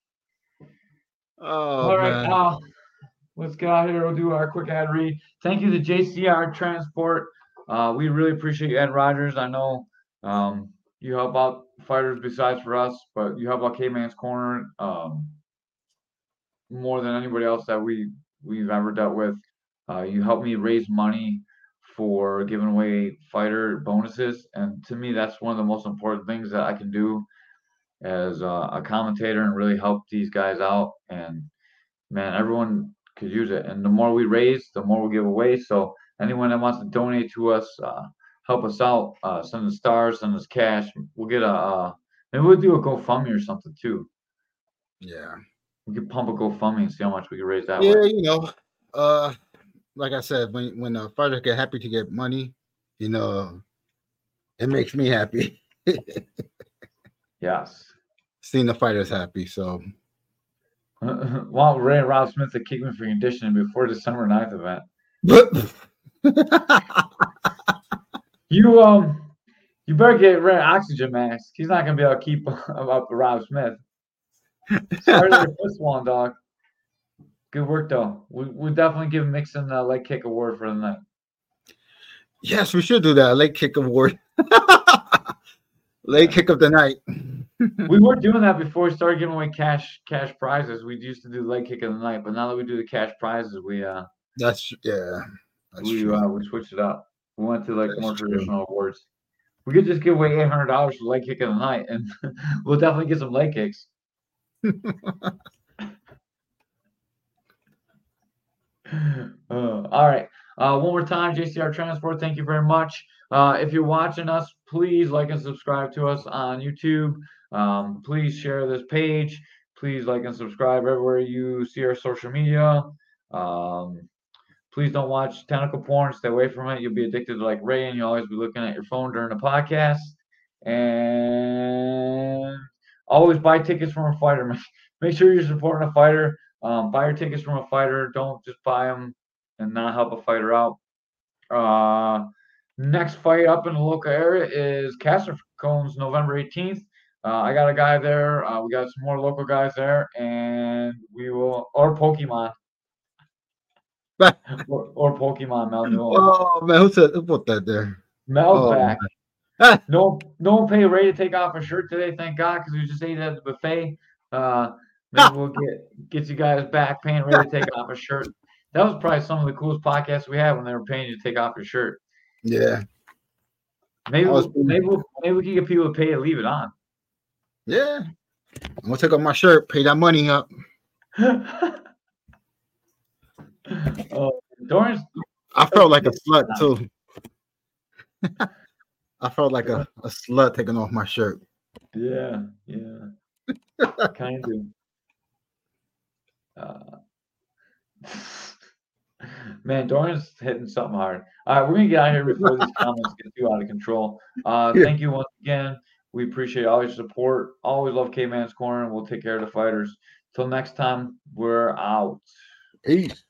oh All right, uh, let's get out here. We'll do our quick ad read. Thank you to JCR Transport. Uh, we really appreciate you, Ed Rogers. I know um, you help out fighters besides for us, but you help out Caveman's Corner um, more than anybody else that we we've ever dealt with. Uh, you help me raise money for giving away fighter bonuses, and to me, that's one of the most important things that I can do as uh, a commentator and really help these guys out. And man, everyone could use it. And the more we raise, the more we give away. So anyone that wants to donate to us, uh, help us out, uh, send us stars, send us cash. We'll get a uh, maybe we'll do a GoFundMe or something too. Yeah. We could pump a GoFundMe and see how much we can raise that Yeah, way. you know, uh, like I said, when when a fighter get happy to get money, you know, it makes me happy. Yes. Seeing the fighters happy. So Want Ray and Rob Smith to kick me for conditioning before December 9th event. You um, you better get Ray an oxygen mask. He's not gonna be able to keep up with Rob Smith. Sorry to your foot swollen, dog. Good work though. We we definitely give Mixon the leg kick award for the night. yes, we should do that. Leg kick award. Leg kick of the night. We were doing that before we started giving away cash cash prizes. We used to do leg kick of the night, but now that we do the cash prizes, we uh That's yeah. That's we true. uh we switched it up. We went to like That's more true. traditional awards. We could just give away eight hundred dollars for leg kick of the night, and we'll definitely get some leg kicks. Uh, all right. Uh, one more time, JCR Transport. Thank you very much. Uh, if you're watching us, please like and subscribe to us on YouTube. Um, please share this page. Please like and subscribe everywhere you see our social media. Um, please don't watch tentacle porn. Stay away from it. You'll be addicted to like Ray, and you'll always be looking at your phone during the podcast. And always buy tickets from a fighter. Make- Make sure you're supporting a fighter. Um, buy your tickets from a fighter. Don't just buy them and not help a fighter out. Uh, next fight up in the local area is Castor Cones, November 18th. Uh, I got a guy there. Uh, we got some more local guys there, and we will or Pokemon. or, or Pokemon Mel Newell. Oh man, who said who put that there? Mel's oh, back. No, no one paid Ray to take off a shirt today. Thank God, because we just ate at the buffet. Uh, maybe we'll get get you guys back paying ready to take off his shirt. That was probably some of the coolest podcasts we had when they were paying you to take off your shirt. Yeah, Maybe we'll, maybe we'll, maybe we can get people to pay to leave it on. yeah. I'm gonna take off my shirt, pay that money up. oh, Dorian's I felt like a slut too. I felt like a, a slut taking off my shirt. Yeah, yeah. kind of. Uh, man, Dorian's hitting something hard. All right, we're gonna get out of here before these comments get too out of control. Uh, Yeah. thank you once again. We appreciate all your support. Always love Caveman's Corner, and we'll take care of the fighters. Till next time, we're out. Peace.